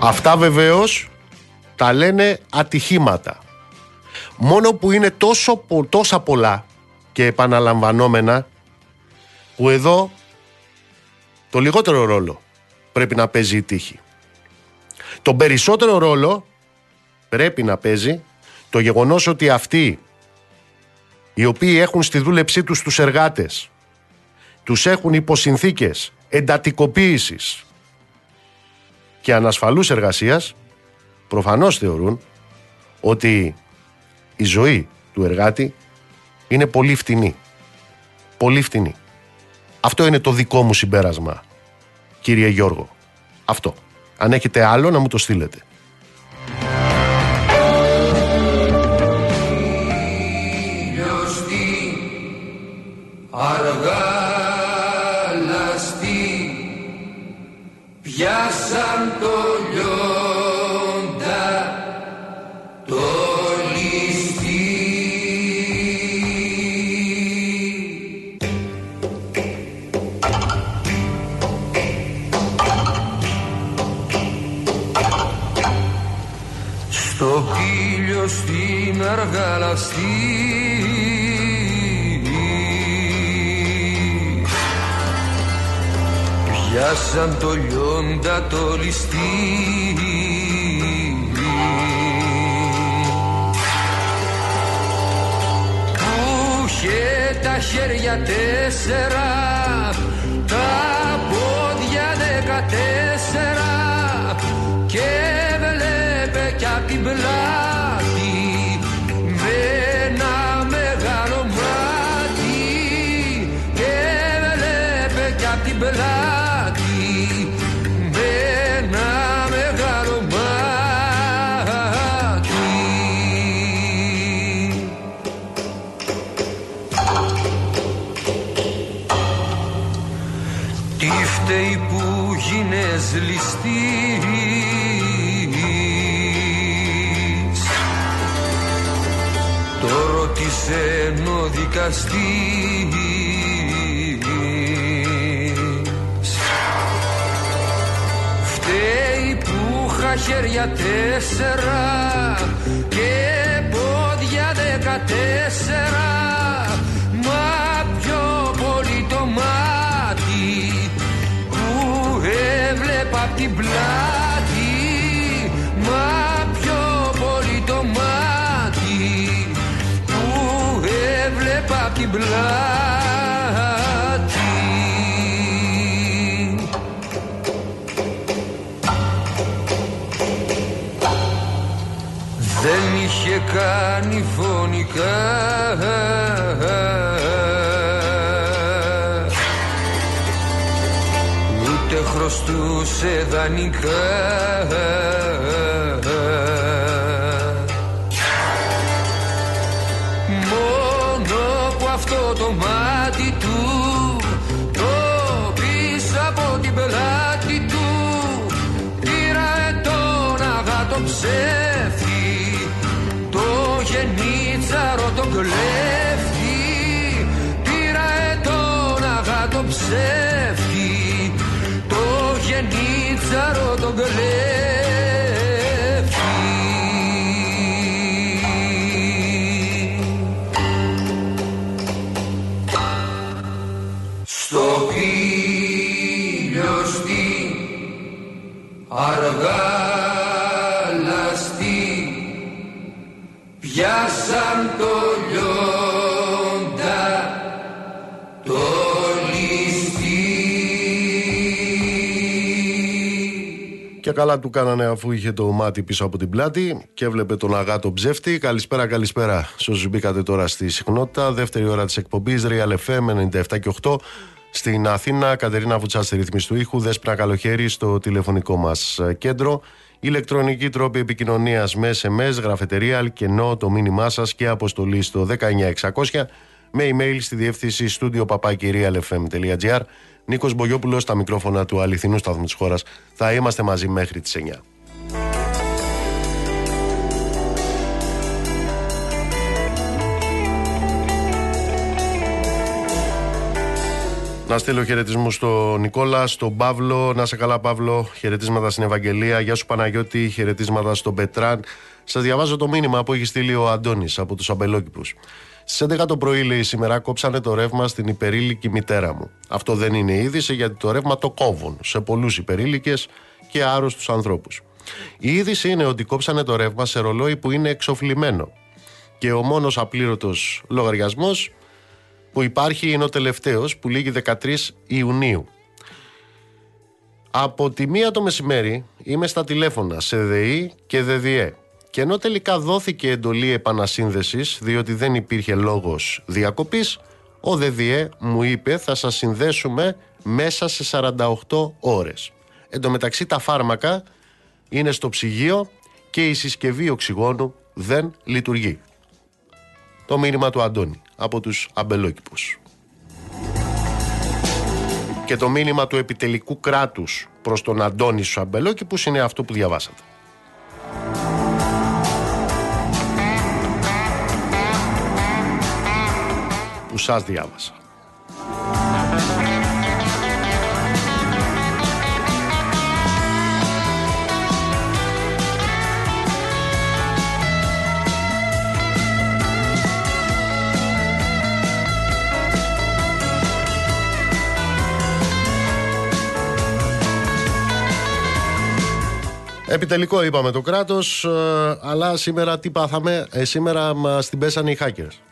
Αυτά βεβαίως τα λένε ατυχήματα. Μόνο που είναι τόσο, τόσα πολλά και επαναλαμβανόμενα που εδώ το λιγότερο ρόλο πρέπει να παίζει η τύχη. Τον περισσότερο ρόλο πρέπει να παίζει το γεγονός ότι αυτοί οι οποίοι έχουν στη δούλεψή τους τους εργάτες τους έχουν υποσυνθήκες εντατικοποίησης και ανασφαλούς εργασίας προφανώς θεωρούν ότι η ζωή του εργάτη είναι πολύ φτηνή. Πολύ φτηνή. Αυτό είναι το δικό μου συμπέρασμα, κύριε Γιώργο. Αυτό. Αν έχετε άλλο να μου το στείλετε. αργά στην αργαλαστή Πιάσαν το λιόντα το ληστή. Που είχε τα χέρια τέσσερα Τα πόδια δεκατέσσερα Και βλέπε κι απ' την πλάτη χέρια τέσσερα και πόδια δεκατέσσερα. Μα πιο πολύ το μάτι έβλεπα απ' την πλάτη. Μα πιο πολύ το μάτι Που έβλεπα απ' την πλάτη κάνει φωνικά χρωστούσε δανεικά. Μόνο που αυτό το μάτι του το πίσω από την πελάτη του. Πήρα τον αγάτο ψεύτη το κλέφτη πήρα τον αγάτο ψεύτη γενίτσαρο τον κλέφτη καλά του κάνανε αφού είχε το μάτι πίσω από την πλάτη και έβλεπε τον αγάτο ψεύτη. Καλησπέρα, καλησπέρα. Σε όσους μπήκατε τώρα στη συχνότητα. Δεύτερη ώρα της εκπομπής Real FM 97 και 8. Στην Αθήνα, Κατερίνα Βουτσάς στη ρύθμιση του ήχου. Δέσπρα καλοχέρι στο τηλεφωνικό μας κέντρο. Ηλεκτρονική τρόπη επικοινωνίας με SMS, γραφετερία, αλκενό, το μήνυμά σας και αποστολή στο 19600 με email στη διεύθυνση studio papakirialfm.gr Νίκος Μπογιόπουλος στα μικρόφωνα του αληθινού σταθμού της χώρας. Θα είμαστε μαζί μέχρι τις 9. Να στείλω χαιρετισμούς στον Νικόλα, στον Παύλο. Να σε καλά, Παύλο. Χαιρετίσματα στην Ευαγγελία. Γεια σου, Παναγιώτη. Χαιρετίσματα στον Πετράν. Σας διαβάζω το μήνυμα που έχει στείλει ο Αντώνης από τους Αμπελόκηπους. Στι 11 το πρωί, λέει σήμερα, κόψανε το ρεύμα στην υπερήλικη μητέρα μου. Αυτό δεν είναι είδηση γιατί το ρεύμα το κόβουν σε πολλούς υπερήλικες και άρρωστους ανθρώπους. Η είδηση είναι ότι κόψανε το ρεύμα σε ρολόι που είναι εξοφλημένο. Και ο μόνος απλήρωτος λογαριασμός που υπάρχει είναι ο τελευταίος που λήγει 13 Ιουνίου. Από τη μία το μεσημέρι είμαι στα τηλέφωνα σε ΔΕΗ και ΔΔΕ και ενώ τελικά δόθηκε εντολή επανασύνδεσης διότι δεν υπήρχε λόγος διακοπής ο ΔΔΕ μου είπε θα σας συνδέσουμε μέσα σε 48 ώρες. Εν τω μεταξύ τα φάρμακα είναι στο ψυγείο και η συσκευή οξυγόνου δεν λειτουργεί. Το μήνυμα του Αντώνη από τους αμπελόκηπους. Και το μήνυμα του επιτελικού κράτους προς τον Αντώνη στους αμπελόκηπους είναι αυτό που διαβάσατε. Που σας διάβασα. Επιτελικό είπαμε το κράτος, ε, αλλά σήμερα τι πάθαμε, ε, σήμερα μας την πέσανε οι hackers.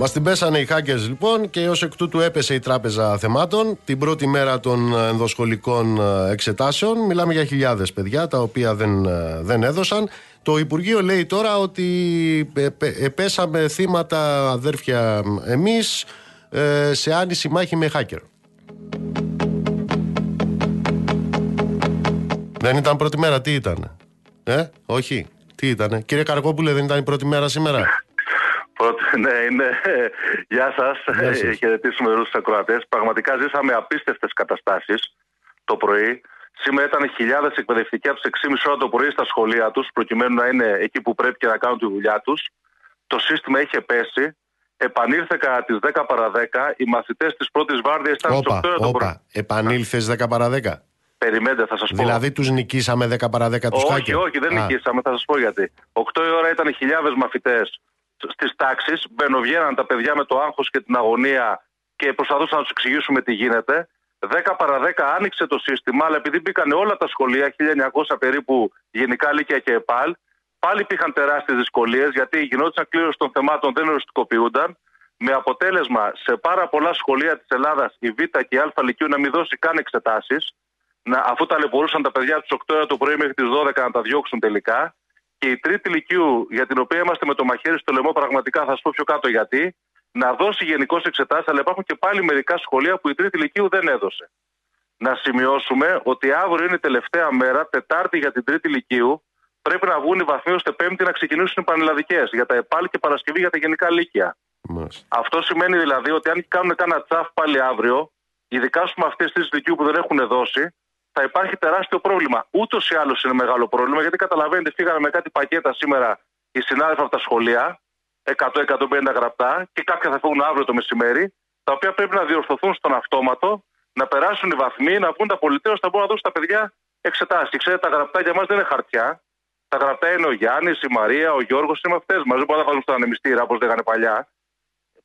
Μας την πέσανε οι hackers λοιπόν και ως εκ τούτου έπεσε η Τράπεζα Θεμάτων την πρώτη μέρα των ενδοσχολικών ε, εξετάσεων. Μιλάμε για χιλιάδες παιδιά τα οποία δεν, ε, δεν έδωσαν. Το Υπουργείο λέει τώρα ότι ε, πέσαμε θύματα αδέρφια εμείς σε άνηση μάχη με hacker. Δεν ήταν πρώτη μέρα, τι ήταν. Ε, όχι, τι ήταν. Κύριε Καρκόπουλε, δεν ήταν η πρώτη μέρα σήμερα; [laughs] ναι, είναι. Γεια σας. Χαιρετήσουμε όλους τους ακροατές. Πραγματικά ζήσαμε απίστευτες καταστάσεις το πρωί. Σήμερα ήταν χιλιάδες εκπαιδευτικοί από τις 6.30 ώρα το πρωί στα σχολεία τους, προκειμένου να είναι εκεί που πρέπει και να κάνουν τη δουλειά τους. Το σύστημα είχε πέσει. Επανήλθε κατά τις 10 παρα 10. Οι μαθητές της πρώτης βάρδιας ήταν στι 8 ώρα το πρωί. Επανήλθες 10 παρα 10. Περιμένετε, θα σας πω. Δηλαδή τους νικήσαμε 10 παρα 10 τους Όχι, όχι, δεν Α. νικήσαμε, θα σας πω γιατί. 8 η ώρα ήταν χιλιάδες μαθητές στις τάξεις. Μπαινοβγαίναν τα παιδιά με το άγχος και την αγωνία και προσπαθούσαν να τους εξηγήσουμε τι γίνεται. 10 παρα 10 άνοιξε το σύστημα, αλλά επειδή μπήκαν όλα τα σχολεία, 1900 περίπου γενικά λύκεια και ΕΠΑΛ, πάλι υπήρχαν τεράστιες δυσκολίες γιατί γινόταν κλήρωση των θεμάτων, δεν οριστικοποιούνταν. Με αποτέλεσμα σε πάρα πολλά σχολεία της Ελλάδας η Β και η Α Λυκειού να μην δώσει καν εξετάσεις, αφού ταλαιπωρούσαν τα παιδιά τους 8 ώρα το πρωί μέχρι τις 12 να τα διώξουν τελικά. Και η τρίτη ηλικίου, για την οποία είμαστε με το μαχαίρι στο λαιμό, πραγματικά θα σας πω πιο κάτω γιατί, να δώσει γενικώς εξετάσεις, αλλά υπάρχουν και πάλι μερικά σχολεία που η τρίτη ηλικίου δεν έδωσε. Να σημειώσουμε ότι αύριο είναι η τελευταία μέρα, Τετάρτη για την τρίτη ηλικίου, πρέπει να βγουν οι βαθμοί ώστε Πέμπτη να ξεκινήσουν οι πανελλαδικές για τα ΕΠΑΛ και Παρασκευή για τα γενικά λύκεια. Αυτό σημαίνει δηλαδή ότι αν κάνουν κάνα τσαφ πάλι αύριο, ειδικά με αυτές τις ηλικίου που δεν έχουν δώσει, θα υπάρχει τεράστιο πρόβλημα. Ούτως ή άλλως είναι μεγάλο πρόβλημα, γιατί καταλαβαίνετε, φύγαμε με κάτι πακέτα σήμερα οι συνάδελφοι από τα σχολεία, 100-150 γραπτά, και κάποια θα φύγουν αύριο το μεσημέρι, τα οποία πρέπει να διορθωθούν στον αυτόματο, να περάσουν οι βαθμοί, να βγουν τα πολιτεία, ώστε να μπορούν να δώσουν τα παιδιά εξετάσεις. Ξέρετε, τα γραπτά για μας δεν είναι χαρτιά. Τα γραπτά είναι ο Γιάννης, η Μαρία, ο Γιώργος, είναι αυτές μα. Δεν μπορούν να βάλουν στον ανεμιστήρα όπως λέγανε παλιά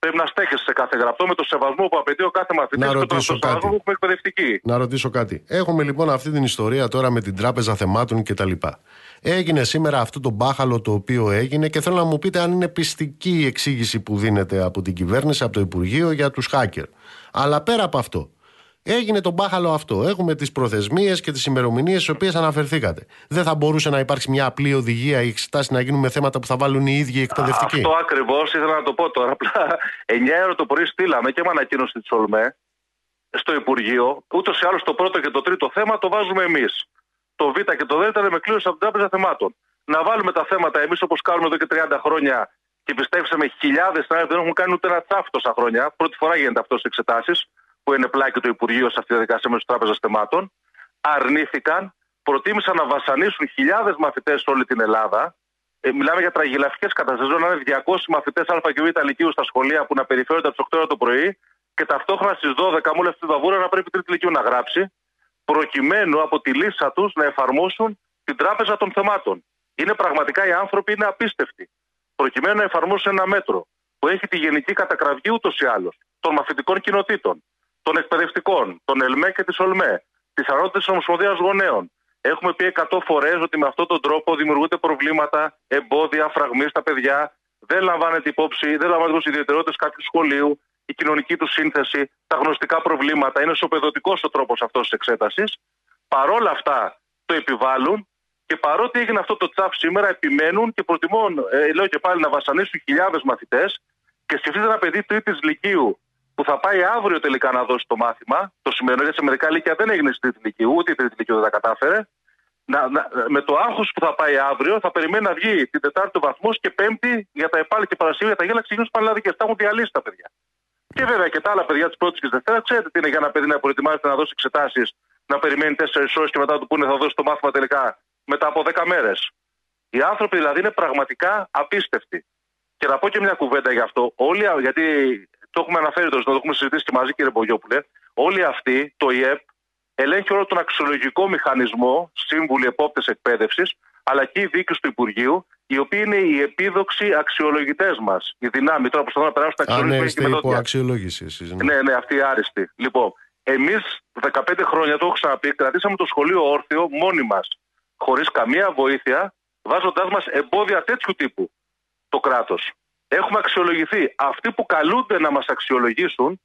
πρέπει να στέκεσαι σε κάθε γραπτό με το σεβασμό που απαιτεί ο κάθε μαθητής και τον σεβασμό που έχουμε εκπαιδευτική. Να ρωτήσω κάτι. Έχουμε λοιπόν αυτή την ιστορία τώρα με την Τράπεζα Θεμάτων κτλ. Έγινε σήμερα αυτό το μπάχαλο το οποίο έγινε και θέλω να μου πείτε αν είναι πιστική η εξήγηση που δίνεται από την κυβέρνηση, από το Υπουργείο για τους hacker. Αλλά πέρα από αυτό, Έγινε το μπάχαλο αυτό. Έχουμε τις προθεσμίες και τις ημερομηνίες στις οποίες αναφερθήκατε. Δεν θα μπορούσε να υπάρξει μια απλή οδηγία ή εξετάσεις να γίνουν με θέματα που θα βάλουν οι ίδιοι εκπαιδευτικοί; Αυτό ακριβώς ήθελα να το πω τώρα. Απλά 9 ώρα το πρωί στείλαμε και με ανακοίνωση της Ολμέ στο Υπουργείο. Ούτως ή άλλως το πρώτο και το τρίτο θέμα το βάζουμε εμείς. Το Β και το Δ ήταν με κλήρωση από την Τράπεζα Θεμάτων. Να βάλουμε τα θέματα εμείς όπως κάνουμε εδώ και 30 χρόνια και πιστέψαμε χιλιάδες συνάδελφοι δεν έχουν κάνει ούτε ένα τσάφ τόσα χρόνια. Πρώτη φορά γίνεται αυτός στι εξετάσεις που είναι πλάκη το Υπουργείο σε αυτή τη διαδικασία μέσω Τράπεζας Θεμάτων, αρνήθηκαν, προτίμησαν να βασανίσουν χιλιάδες μαθητές σε όλη την Ελλάδα. Ε, μιλάμε για τραγελαφικές καταστάσεις. Να είναι 200 μαθητές Α και Β Λυκείου στα σχολεία που να περιφέρονται από τις 8 ώρα το πρωί και ταυτόχρονα στις 12 μου αυτή τη βαβούρα να πρέπει η Τρίτη Λυκείου να γράψει, προκειμένου από τη λύσα τους να εφαρμόσουν την Τράπεζα των Θεμάτων. Είναι πραγματικά οι άνθρωποι είναι απίστευτοι. Προκειμένου να εφαρμόσουν ένα μέτρο που έχει τη γενική κατακραυγή ούτως ή άλλως των μαθητικών κοινοτήτων των εκπαιδευτικών, των ΕΛΜΕ και της ΟΛΜΕ, της Ανώτατης Ομοσπονδίας Γονέων. Έχουμε πει 100 φορές ότι με αυτόν τον τρόπο δημιουργούνται προβλήματα, εμπόδια, φραγμοί στα παιδιά. Δεν λαμβάνεται υπόψη, δεν λαμβάνεται υπόψη οι ιδιαιτερότητες κάποιου σχολείου, η κοινωνική του σύνθεση, τα γνωστικά προβλήματα. Είναι σοπεδωτικός ο τρόπος αυτός της εξέτασης. Παρόλα αυτά το επιβάλλουν και παρότι έγινε αυτό το τσαφ σήμερα, επιμένουν και προτιμούν, ε, λέω και πάλι, να βασανίσουν χιλιάδες μαθητές. Και σκεφτείτε ένα παιδί τρίτης Λυκείου που θα πάει αύριο τελικά να δώσει το μάθημα. Το σημερινό, γιατί σε μερικά λύκεια δεν έγινε στη τρίτη Λυκείου, ούτε η τρίτη Λυκείου δεν τα κατάφερε. Να, να, με το άγχος που θα πάει αύριο, θα περιμένει να βγει την Τετάρτη βαθμός και Πέμπτη για τα επάλη και Παρασκευή για τα γέλα ξεκινούν πανελλαδικές. Τα έχουν διαλύσει τα παιδιά. Και βέβαια και τα άλλα παιδιά της πρώτης και της Δευτέρας, ξέρετε τι είναι για ένα παιδί να προετοιμάζεται να δώσει εξετάσεις, να περιμένει 4 ώρες και μετά του πούνε θα δώσει το μάθημα τελικά μετά από 10 μέρες. Οι άνθρωποι δηλαδή είναι πραγματικά απίστευτοι. Και να πω και μια κουβέντα γι' αυτό. Όλοι, γιατί το έχουμε αναφέρει το, το έχουμε συζητήσει και μαζί, κύριε Μπογιόπουλε. Όλοι αυτοί, το ΙΕΠ, ελέγχει όλο τον αξιολογικό μηχανισμό, σύμβουλοι επόπτες εκπαίδευσης, αλλά και οι δίκες του Υπουργείου, οι οποίοι είναι οι επίδοξοι αξιολογητές μας. Οι δυνάμει τώρα προσπαθούν να περάσουν τα αξιολόγηση. Αν ναι, υπό αξιολόγηση, εσείς, ναι. ναι, ναι, αυτοί οι άριστοι. Λοιπόν, εμείς 15 χρόνια, το έχω ξαναπεί, κρατήσαμε το σχολείο όρθιο μόνοι μας, χωρίς καμία βοήθεια, βάζοντάς μας εμπόδια τέτοιου τύπου το κράτος. Έχουμε αξιολογηθεί. Αυτοί που καλούνται να μας αξιολογήσουν,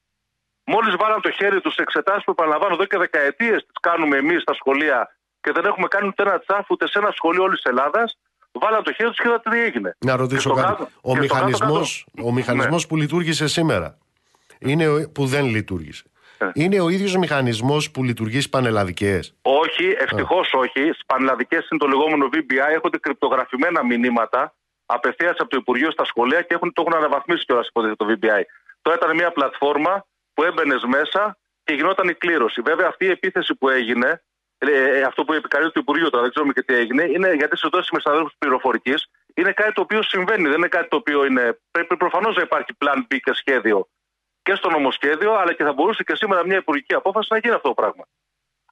μόλις βάλαν το χέρι τους σε εξετάσεις που επαναλαμβάνω εδώ και δεκαετίες τις κάνουμε εμείς στα σχολεία και δεν έχουμε κάνει ούτε ένα τσάφ ούτε σε ένα σχολείο όλης Ελλάδας, βάλαν το χέρι τους και είδατε τι έγινε. Να ρωτήσω κάτι. ο μηχανισμό ο μηχανισμός ναι. που λειτουργήσε σήμερα είναι που δεν λειτουργήσε. Ναι. Είναι ο ίδιος μηχανισμός που λειτουργεί στις πανελλαδικές; Όχι, ευτυχώς όχι. Στις πανελλαδικές είναι το λεγόμενο VBI, έχονται κρυπτογραφημένα μηνύματα απευθείας από το Υπουργείο στα σχολεία και έχουν, το έχουν αναβαθμίσει κιόλας υποτίθεται το VBI. Τώρα ήταν μια πλατφόρμα που έμπαινες μέσα και γινόταν η κλήρωση. Βέβαια, αυτή η επίθεση που έγινε, ε, ε αυτό που επικαλείται το Υπουργείο τώρα, δεν ξέρουμε και τι έγινε, είναι γιατί σε δόσεις με συναδέλφους πληροφορικής είναι κάτι το οποίο συμβαίνει. Δεν είναι κάτι το οποίο είναι. Πρέπει προφανώς να υπάρχει plan B και σχέδιο και στο νομοσχέδιο, αλλά και θα μπορούσε και σήμερα μια υπουργική απόφαση να γίνει αυτό το πράγμα.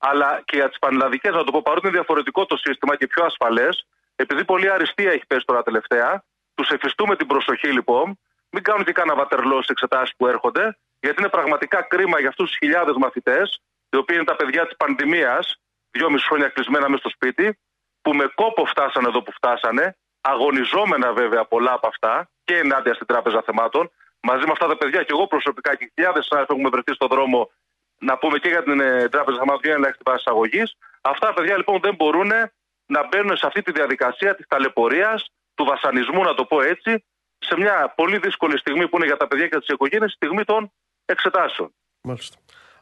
Αλλά και για τις πανελλαδικές, να το πω, παρότι είναι διαφορετικό το σύστημα και πιο ασφαλές, επειδή πολλή αριστεία έχει πέσει τώρα τελευταία, τους εφιστούμε την προσοχή λοιπόν, μην κάνουν και κανένα βατερλό στι εξετάσεις που έρχονται, γιατί είναι πραγματικά κρίμα για αυτούς τους χιλιάδες μαθητές, οι οποίοι είναι τα παιδιά της πανδημίας, δυόμιση χρόνια κλεισμένα μέσα στο σπίτι, που με κόπο φτάσανε εδώ που φτάσανε, αγωνιζόμενα βέβαια πολλά από αυτά και ενάντια στην Τράπεζα Θεμάτων, μαζί με αυτά τα παιδιά και εγώ προσωπικά και χιλιάδες συνάδελφοι έχουμε βρεθεί στον δρόμο να πούμε και για την ε, Τράπεζα Θεμάτων και για την βάση αγωγή. Αυτά τα παιδιά λοιπόν δεν μπορούν να μπαίνουν σε αυτή τη διαδικασία της ταλαιπωρίας, του βασανισμού, να το πω έτσι, σε μια πολύ δύσκολη στιγμή που είναι για τα παιδιά και τις οικογένειες, στιγμή των εξετάσεων. Μάλιστα.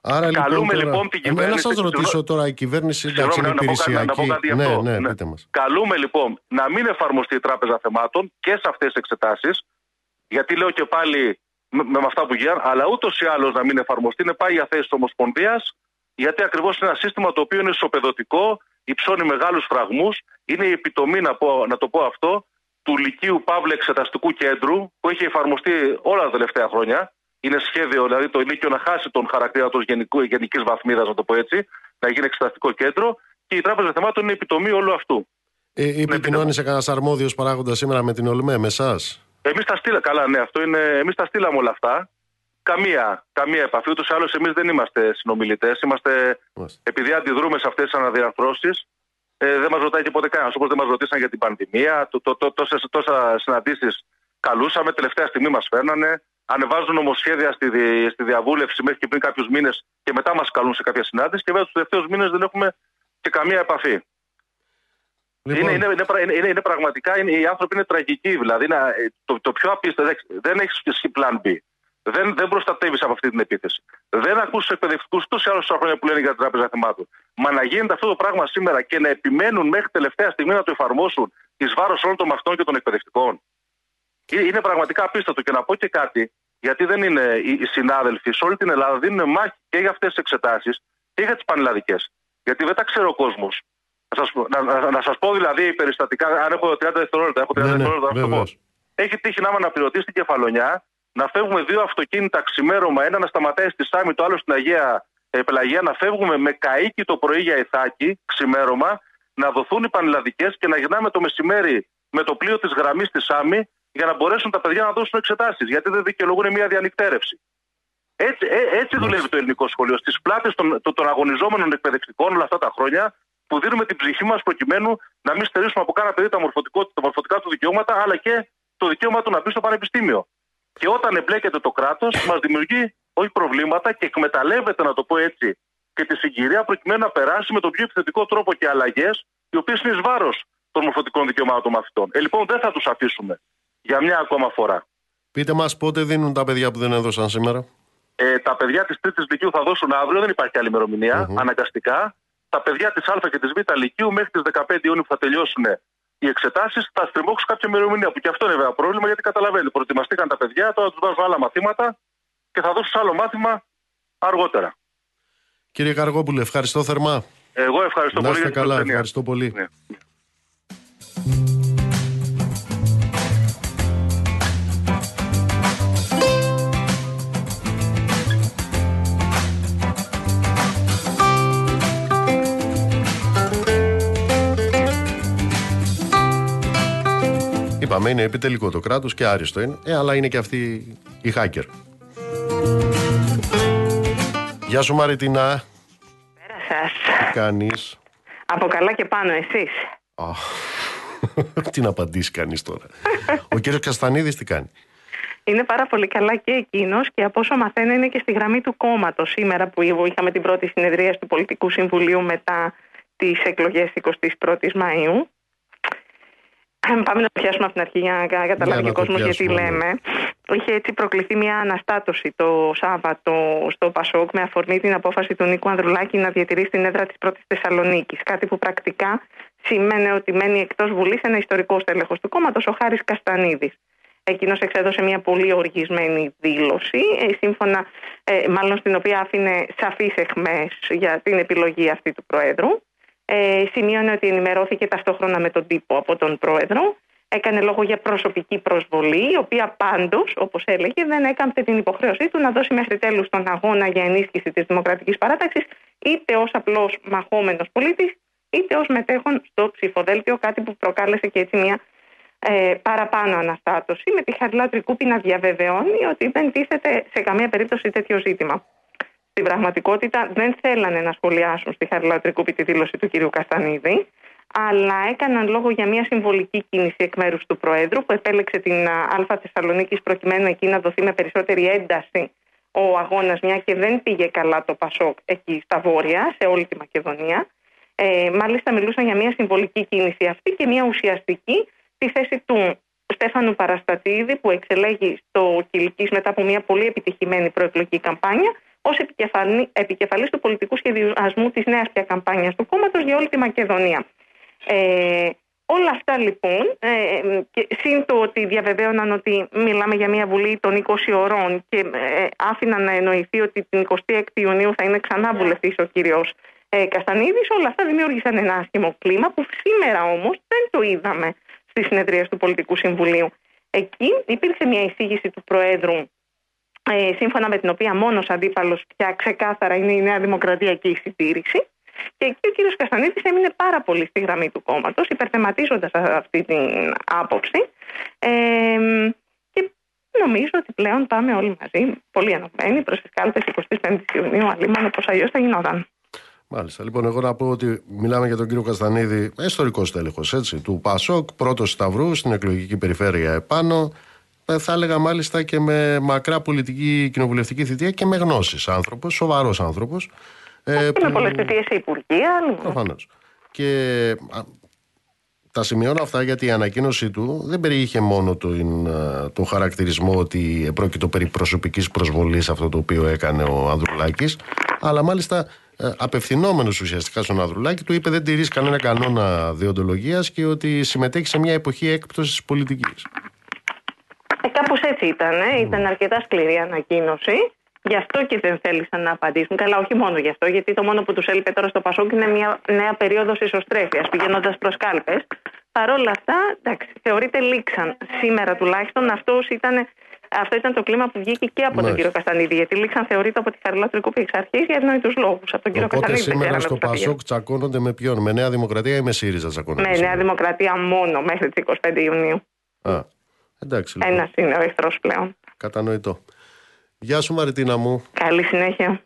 Άρα, λοιπόν, Καλούμε λοιπόν, λοιπόν την κυβέρνηση. Να σα ρωτήσω τώρα, η κυβέρνηση εντάξει, είναι υπηρεσιακή. Να πω κάτι ναι, ναι, ναι. Καλούμε λοιπόν να μην εφαρμοστεί η Τράπεζα Θεμάτων και σε αυτές τις εξετάσεις, γιατί λέω και πάλι με, με αυτά που γίνανε, αλλά ούτως ή άλλως να μην εφαρμοστεί είναι πάει για θέση της Ομοσπονδίας, γιατί ακριβώς είναι ένα σύστημα το οποίο είναι ισοπεδωτικό, υψώνει μεγάλους φραγμούς. Είναι η επιτομή, να, πω, να το πω αυτό, του Λυκείου Παύλου Εξεταστικού Κέντρου, που έχει εφαρμοστεί όλα τα τελευταία χρόνια. Είναι σχέδιο, δηλαδή το Λύκειο να χάσει τον χαρακτήρα του γενικής βαθμίδας, να το πω έτσι, να γίνει εξεταστικό κέντρο. Και η Τράπεζα Θεμάτων είναι η επιτομή όλου αυτού. Ε, επικοινώνησε κανένας αρμόδιος παράγοντας σήμερα με την ΟΛΜΕ, με εσάς; Εμείς τα στείλαμε. Καλά, ναι, αυτό είναι. Εμείς τα στείλαμε όλα αυτά. Καμία, καμία επαφή. Ούτως ή άλλως, εμείς δεν είμαστε συνομιλητές. Είμαστε, επειδή αντιδρούμε σε αυτές τις αναδιαρθρώσεις, ε, δεν μας ρωτάει και ποτέ κανένας. Όπως δεν μας ρωτήσαν για την πανδημία, το, το, το, τόσες, τόσα συναντήσεις καλούσαμε. Τελευταία στιγμή μας φέρνανε. Ανεβάζουν νομοσχέδια στη, στη διαβούλευση μέχρι και πριν κάποιους μήνες και μετά μας καλούν σε κάποια συνάντηση. Και βέβαια του τελευταίους μήνες δεν έχουμε και καμία επαφή. Λοιπόν. Είναι, είναι, είναι, είναι, είναι, πραγματικά είναι, οι άνθρωποι είναι τραγικοί. Δηλαδή, να, το, το πιο απίστευτο δεν έχεις σχέση πλάν B δεν, δεν προστατεύεις από αυτή την επίθεση. Δεν ακούς τους εκπαιδευτικούς τόσοι άλλου χρόνια που λένε για την Τράπεζα Θεμάτων. Μα να γίνεται αυτό το πράγμα σήμερα και να επιμένουν μέχρι τελευταία στιγμή να το εφαρμόσουν εις βάρος όλων των μαθητών και των εκπαιδευτικών. Είναι πραγματικά απίστευτο. Και να πω και κάτι, γιατί δεν είναι οι συνάδελφοι σε όλη την Ελλάδα δίνουν μάχη και για αυτές τις εξετάσεις και για τις πανελλαδικές. Γιατί δεν τα ξέρει ο κόσμος. Να σας να, να, σας πω δηλαδή περιστατικά, αν έχω 30 δευτερόλεπτα, έχω 30 ναι, ναι, δευτερόλεπτα Έχει τύχει να είμαι αναπληρωτής στην κεφαλονιά να φεύγουμε δύο αυτοκίνητα ξημέρωμα, ένα να σταματάει στη Σάμι, το άλλο στην Αγία ε, Πελαγία, να φεύγουμε με καίκι το πρωί για Ιθάκη, ξημέρωμα, να δοθούν οι πανελλαδικές και να γυρνάμε το μεσημέρι με το πλοίο της γραμμής στη Σάμι για να μπορέσουν τα παιδιά να δώσουν εξετάσεις. Γιατί δεν δικαιολογούν μια διανυκτέρευση. Έτσι, ε, έτσι δουλεύει το ελληνικό σχολείο. Στις πλάτες των, των, των αγωνιζόμενων εκπαιδευτικών όλα αυτά τα χρόνια που δίνουμε την ψυχή μας προκειμένου να μην στερήσουμε από κάνα παιδί τα, τα μορφωτικά του δικαιώματα, αλλά και το δικαίωμα του να μπει στο πανεπιστήμιο. Και όταν εμπλέκεται το κράτος, μας δημιουργεί όχι προβλήματα και εκμεταλλεύεται, να το πω έτσι, και τη συγκυρία προκειμένου να περάσει με τον πιο επιθετικό τρόπο και αλλαγές, οι οποίες είναι εις βάρος των μορφωτικών δικαιωμάτων των μαθητών. Ε, λοιπόν, δεν θα τους αφήσουμε για μια ακόμα φορά. Πείτε μας πότε δίνουν τα παιδιά που δεν έδωσαν σήμερα. Ε, τα παιδιά της Τρίτης Λυκείου θα δώσουν αύριο, δεν υπάρχει άλλη ημερομηνία, mm-hmm. αναγκαστικά. Τα παιδιά της Α και της Β Λυκείου μέχρι τις 15 Ιούνιου που θα τελειώσουν οι εξετάσεις θα στριμώξουν κάποια ημερομηνία. Που και αυτό είναι βέβαια πρόβλημα γιατί καταλαβαίνει. Προετοιμαστήκαν τα παιδιά, τώρα τους βάζουν άλλα μαθήματα και θα δώσουν άλλο μάθημα αργότερα. Κύριε Καργόπουλε, ευχαριστώ θερμά. Εγώ ευχαριστώ Να πολύ. είστε για την καλά, φιλοξενία. ευχαριστώ πολύ. Ναι. Είπαμε, είναι επιτελικό το κράτος και άριστο είναι. Ε, αλλά είναι και αυτοί οι hacker. Γεια σου Μαριτινά. Πέρα σας. Κάνεις; Από καλά και πάνω εσείς; [laughs] τι να απαντήσει κανείς τώρα. Ο κύριος Καστανίδης τι κάνει; Είναι πάρα πολύ καλά και εκείνος και από όσο μαθαίνω είναι και στη γραμμή του κόμματος σήμερα που είχαμε την πρώτη συνεδρία του Πολιτικού Συμβουλίου μετά τις εκλογές 21η Μαου. Πάμε να το πιάσουμε από την αρχή για να καταλάβει να και το ο κόσμος γιατί πιάσουμε, ναι. λέμε. Είχε έτσι προκληθεί μια αναστάτωση το Σάββατο στο Πασόκ με αφορμή την απόφαση του Νίκου Ανδρουλάκη να διατηρήσει την έδρα της πρώτης Θεσσαλονίκης. Κάτι που πρακτικά σημαίνει ότι μένει εκτός Βουλής ένα ιστορικό στέλεχος του κόμματος, ο Χάρης Καστανίδης. Εκείνος εξέδωσε μια πολύ οργισμένη δήλωση, ε, σύμφωνα, ε, μάλλον στην οποία άφηνε σαφείς εχμέ για την επιλογή αυτή του Προέδρου. Ε, σημείωνε ότι ενημερώθηκε ταυτόχρονα με τον τύπο από τον Πρόεδρο. Έκανε λόγο για προσωπική προσβολή, η οποία πάντως, όπως έλεγε, δεν έκαμπτε την υποχρέωσή του να δώσει μέχρι τέλους τον αγώνα για ενίσχυση της δημοκρατικής παράταξης, είτε ως απλός μαχόμενος πολίτης, είτε ως μετέχον στο ψηφοδέλτιο, κάτι που προκάλεσε και έτσι μια ε, παραπάνω αναστάτωση, με τη Χαριλά Τρικούπη να διαβεβαιώνει ότι δεν τίθεται σε καμία περίπτωση τέτοιο ζήτημα. Στην πραγματικότητα δεν θέλανε να σχολιάσουν στη Χαριλά Τρικούπη τη δήλωση του κ. Καστανίδη, αλλά έκαναν λόγο για μια συμβολική κίνηση εκ μέρους του Προέδρου που επέλεξε την Α Θεσσαλονίκης προκειμένου εκεί να δοθεί με περισσότερη ένταση ο αγώνας, μια και δεν πήγε καλά το Πασόκ εκεί στα βόρεια, σε όλη τη Μακεδονία. Ε, μάλιστα, μιλούσαν για μια συμβολική κίνηση αυτή και μια ουσιαστική στη θέση του Στέφανου Παραστατίδη, που εξελέγει στο Κιλικής μετά από μια πολύ επιτυχημένη προεκλογική καμπάνια, ως επικεφαλή του πολιτικού σχεδιασμού της νέας πια καμπάνιας του κόμματος για όλη τη Μακεδονία. Ε, όλα αυτά λοιπόν, ε, και συν το ότι διαβεβαίωναν ότι μιλάμε για μια βουλή των 20 ωρών και ε, άφηναν να εννοηθεί ότι την 26η Ιουνίου θα είναι ξανά βουλευτή ο κύριος ε, Καστανίδης, όλα αυτά δημιούργησαν ένα άσχημο κλίμα που σήμερα όμως δεν το είδαμε στι συνεδρίε του Πολιτικού Συμβουλίου. Εκεί υπήρξε μια εισήγηση του Προέδρου ε, σύμφωνα με την οποία μόνος αντίπαλος πια ξεκάθαρα είναι η Νέα Δημοκρατία και η συντήρηση. Και εκεί ο κύριος Καστανίδης έμεινε πάρα πολύ στη γραμμή του κόμματος, υπερθεματίζοντας αυτή την άποψη. Ε, και νομίζω ότι πλέον πάμε όλοι μαζί, πολύ ενωμένοι, προς τις κάλπες 25 Ιουνίου, αλίμονο πώ αλλιώς θα γινόταν. Μάλιστα. Λοιπόν, εγώ να πω ότι μιλάμε για τον κύριο Καστανίδη, ιστορικός τέλεχος του Πασόκ, πρώτος Σταυρού στην εκλογική περιφέρεια επάνω. Ε, θα έλεγα μάλιστα και με μακρά πολιτική κοινοβουλευτική θητεία και με γνώσεις άνθρωπος, σοβαρός άνθρωπος. Ε, με πολλές θητείες σε υπουργεία. Προφανώς. Και α, τα σημειώνω αυτά γιατί η ανακοίνωσή του δεν περιείχε μόνο τον, τον χαρακτηρισμό ότι πρόκειτο περί προσωπικής προσβολής αυτό το οποίο έκανε ο Ανδρουλάκης αλλά μάλιστα ε, απευθυνόμενος ουσιαστικά στον Ανδρουλάκη του είπε δεν τηρείς κανένα κανόνα διοντολογίας και ότι συμμετέχει σε μια εποχή έκπτωσης πολιτικής. Ε, κάπως έτσι ήταν. Ε. Ήταν αρκετά σκληρή ανακοίνωση. Γι' αυτό και δεν θέλησαν να απαντήσουν. Καλά, όχι μόνο γι' αυτό, γιατί το μόνο που τους έλειπε τώρα στο Πασόκ είναι μια νέα περίοδος ισοστρέφειας, πηγαίνοντας προς κάλπες. Παρ' όλα αυτά, εντάξει, θεωρείται λήξαν. Σήμερα τουλάχιστον αυτός ήταν, αυτό ήταν το κλίμα που βγήκε και από Μάλιστα. τον κύριο Καστανίδη. Γιατί λήξαν θεωρείται από τη Χαριλά Τρικούπη εξ αρχής για ευνόητου λόγους. Από τον κύριο Οπότε Καστανίδη δεν σήμερα ξέραμε στο πώς θα πήγαινε. Πασόκ τσακώνονται με ποιον, με Νέα Δημοκρατία ή με ΣΥΡΙΖΑ τσακώνονται. Με Νέα σήμερα; Δημοκρατία μόνο μέχρι τις 25 Ιουνίου. Α, εντάξει λοιπόν. Ένας είναι ο εχθρός πλέον. Κατανοητό. Γεια σου Μαριτίνα μου. Καλή συνέχεια.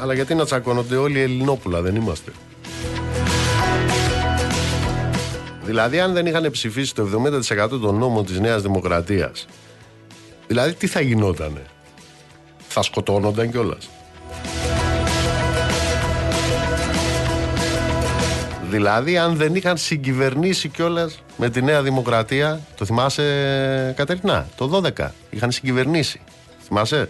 Αλλά γιατί να τσακώνονται όλοι οι Ελληνόπουλα, δεν είμαστε. Δηλαδή, αν δεν είχαν ψηφίσει το 70% των νόμων της Νέας Δημοκρατίας, δηλαδή τι θα γινότανε; Θα σκοτώνονταν κιόλας. Δηλαδή, αν δεν είχαν συγκυβερνήσει κιόλας με τη Νέα Δημοκρατία, το θυμάσαι Κατερινά, το 12. Είχαν συγκυβερνήσει. Θυμάσαι;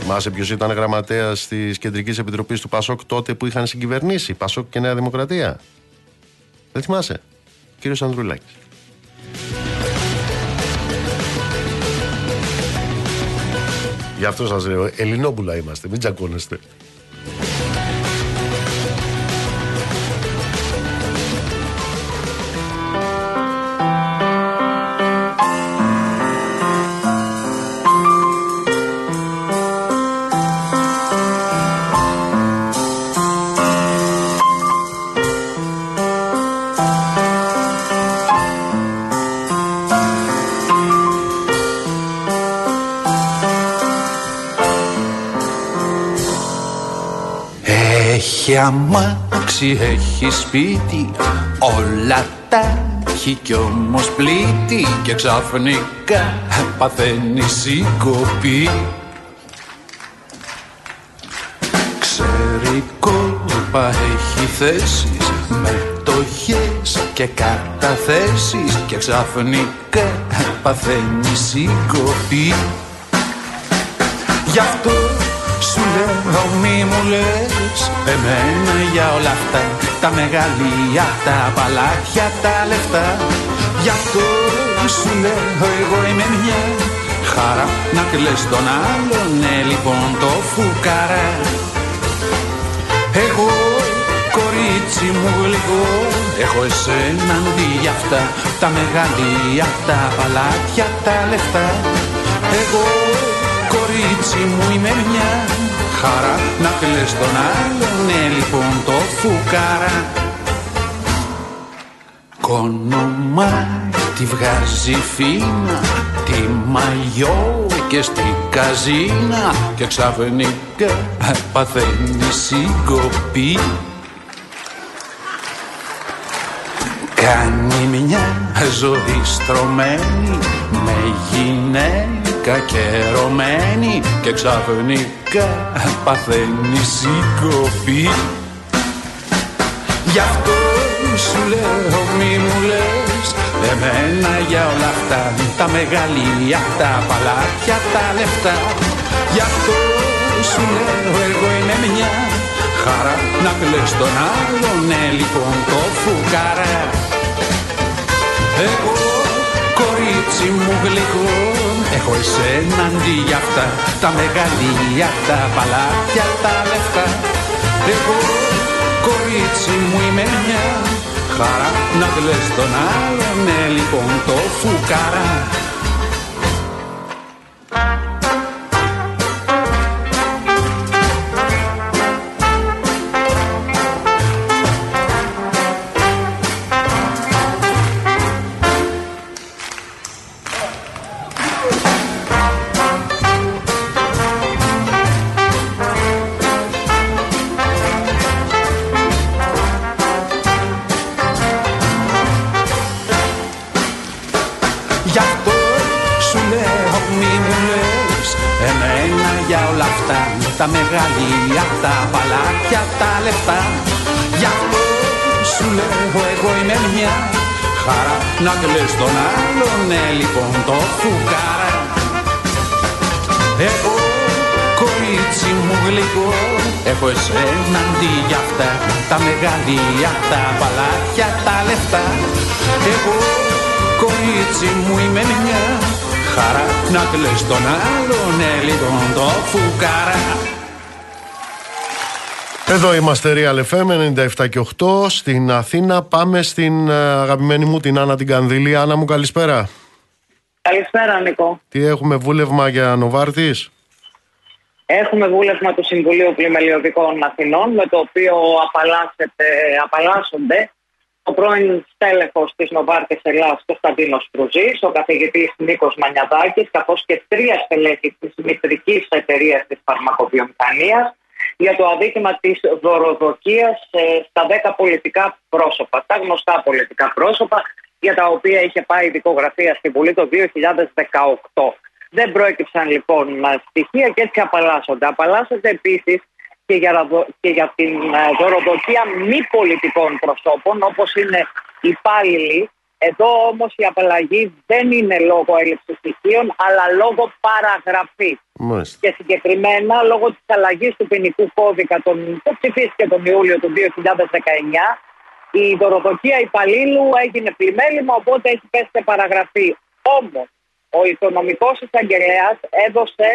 Θυμάσαι ποιος ήταν γραμματέας της Κεντρικής Επιτροπής του Πασόκ τότε που είχαν συγκυβερνήσει, Πασόκ και Νέα Δημοκρατία; Δεν θυμάσαι; Κύριος Ανδρουλάκης. Γι' αυτό σας λέω, Ελληνόπουλα είμαστε, μην τσακώνεστε. Έχει αμάξι, έχει σπίτι, όλα τα έχει κι όμως πλήτη και ξαφνικά παθαίνει συγκοπή. Ξέρει κόλπα, έχει θέσεις, μετοχές και καταθέσεις και ξαφνικά παθαίνει συγκοπή. Γι' αυτό σου λέω μη μου λες Εμένα για όλα αυτά Τα μεγαλεία, τα παλάτια, τα λεφτά. Γι' αυτό σου λέω εγώ είμαι μια Χαρά. Να κλαις τον άλλον Ναι λοιπόν το φουκαρά. Εγώ κορίτσι μου γλυκό Έχω εσένα αντί για αυτά Τα μεγαλεία, τα παλάτια, τα λεφτά. Εγώ κορίτσι μου είμαι μια χαρά Να κλαις τον άλλον, ναι λοιπόν το φουκάρα. Κόνομα τη βγάζει φίνα Τη μαγιό και στη καζίνα. Και ξαφνικά παθαίνει συγκοπή. Κάνει μια ζωή στρωμένη με γυναίκα καιρωμένη και ξαφνικά παθαίνει συγκοπή. Γι' αυτό σου λέω μη μου λες εμένα για όλα αυτά τα μεγαλεία, τα παλάτια, τα λεφτά. Γι' αυτό σου λέω εγώ είμαι μια χαρά να κλαις τον άλλον, ναι λοιπόν το φουκαρά. Εγώ κορίτσι μου γλυκό Έχω εσένα αντί για αυτά Τα μεγαλεία, τα παλάτια, τα λεφτά. Εγώ κορίτσι μου είμαι μια Χαρά. Να κλαις τον άλλον Ναι λοιπόν το φουκαρά Τα μεγαλεία, τα παλάτια, τα λεφτά Εγώ κορίτσι μου είμαι μια Χαρά να κλαις τον άλλον Ναι λοιπόν το φουκάρα Εδώ είμαστε Real FM 97 και 8 στην Αθήνα. Πάμε στην ε, αγαπημένη μου την Άννα την Κανδύλη. Άννα μου καλησπέρα. Καλησπέρα, Νικό. Τι έχουμε βούλευμα για Νοβάρτης; Έχουμε βούλευμα του Συμβουλίου Πλημελιωδικών Αθηνών, με το οποίο απαλλάσσεται- απαλλάσσονται ο πρώην στέλεχος της Νοβάρτης Ελλάς Κωνσταντίνος Κρουζής, ο καθηγητής Νίκος Μανιαδάκης, καθώς και τρία στελέχη της μητρικής εταιρείας της φαρμακοβιομηχανίας για το αδίκημα της δωροδοκίας ε, στα 10 πολιτικά πρόσωπα, τα γνωστά πολιτικά πρόσωπα για τα οποία είχε πάει η δικογραφία στη Βουλή το 2018. Δεν προέκυψαν λοιπόν ε, στοιχεία και έτσι απαλλάσσονται. Απαλλάσσονται επίσης και για, ραδο- και για την ε, δωροδοκία μη πολιτικών προσώπων όπως είναι υπάλληλοι. Εδώ όμως η απαλλαγή δεν είναι λόγω έλλειψης στοιχείων αλλά λόγω παραγραφής Μάλιστα. και συγκεκριμένα λόγω της αλλαγής του ποινικού κώδικα τον, που ψηφίστηκε τον Ιούλιο του 2019 η δωροδοκία υπαλλήλου έγινε πλημέλημα οπότε έχει πέσει σε παραγραφή. Όμως ο οικονομικός εισαγγελέας έδωσε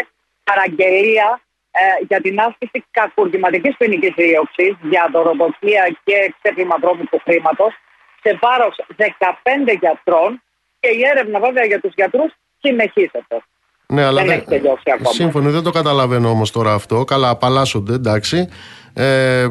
παραγγελία ε, για την άσκηση κακουργηματικής ποινικής δίωξης για δωροδοκία και ξέπλυμα βρώμικου χρήματος σε βάρος 15 γιατρών και η έρευνα βέβαια για τους γιατρούς συνεχίζεται. Ναι, αλλά Δεν έχει τελειώσει ακόμα. Σύμφωνοι, δεν το καταλαβαίνω όμως τώρα αυτό. Καλά, απαλλάσσονται, εντάξει. Ε, ε,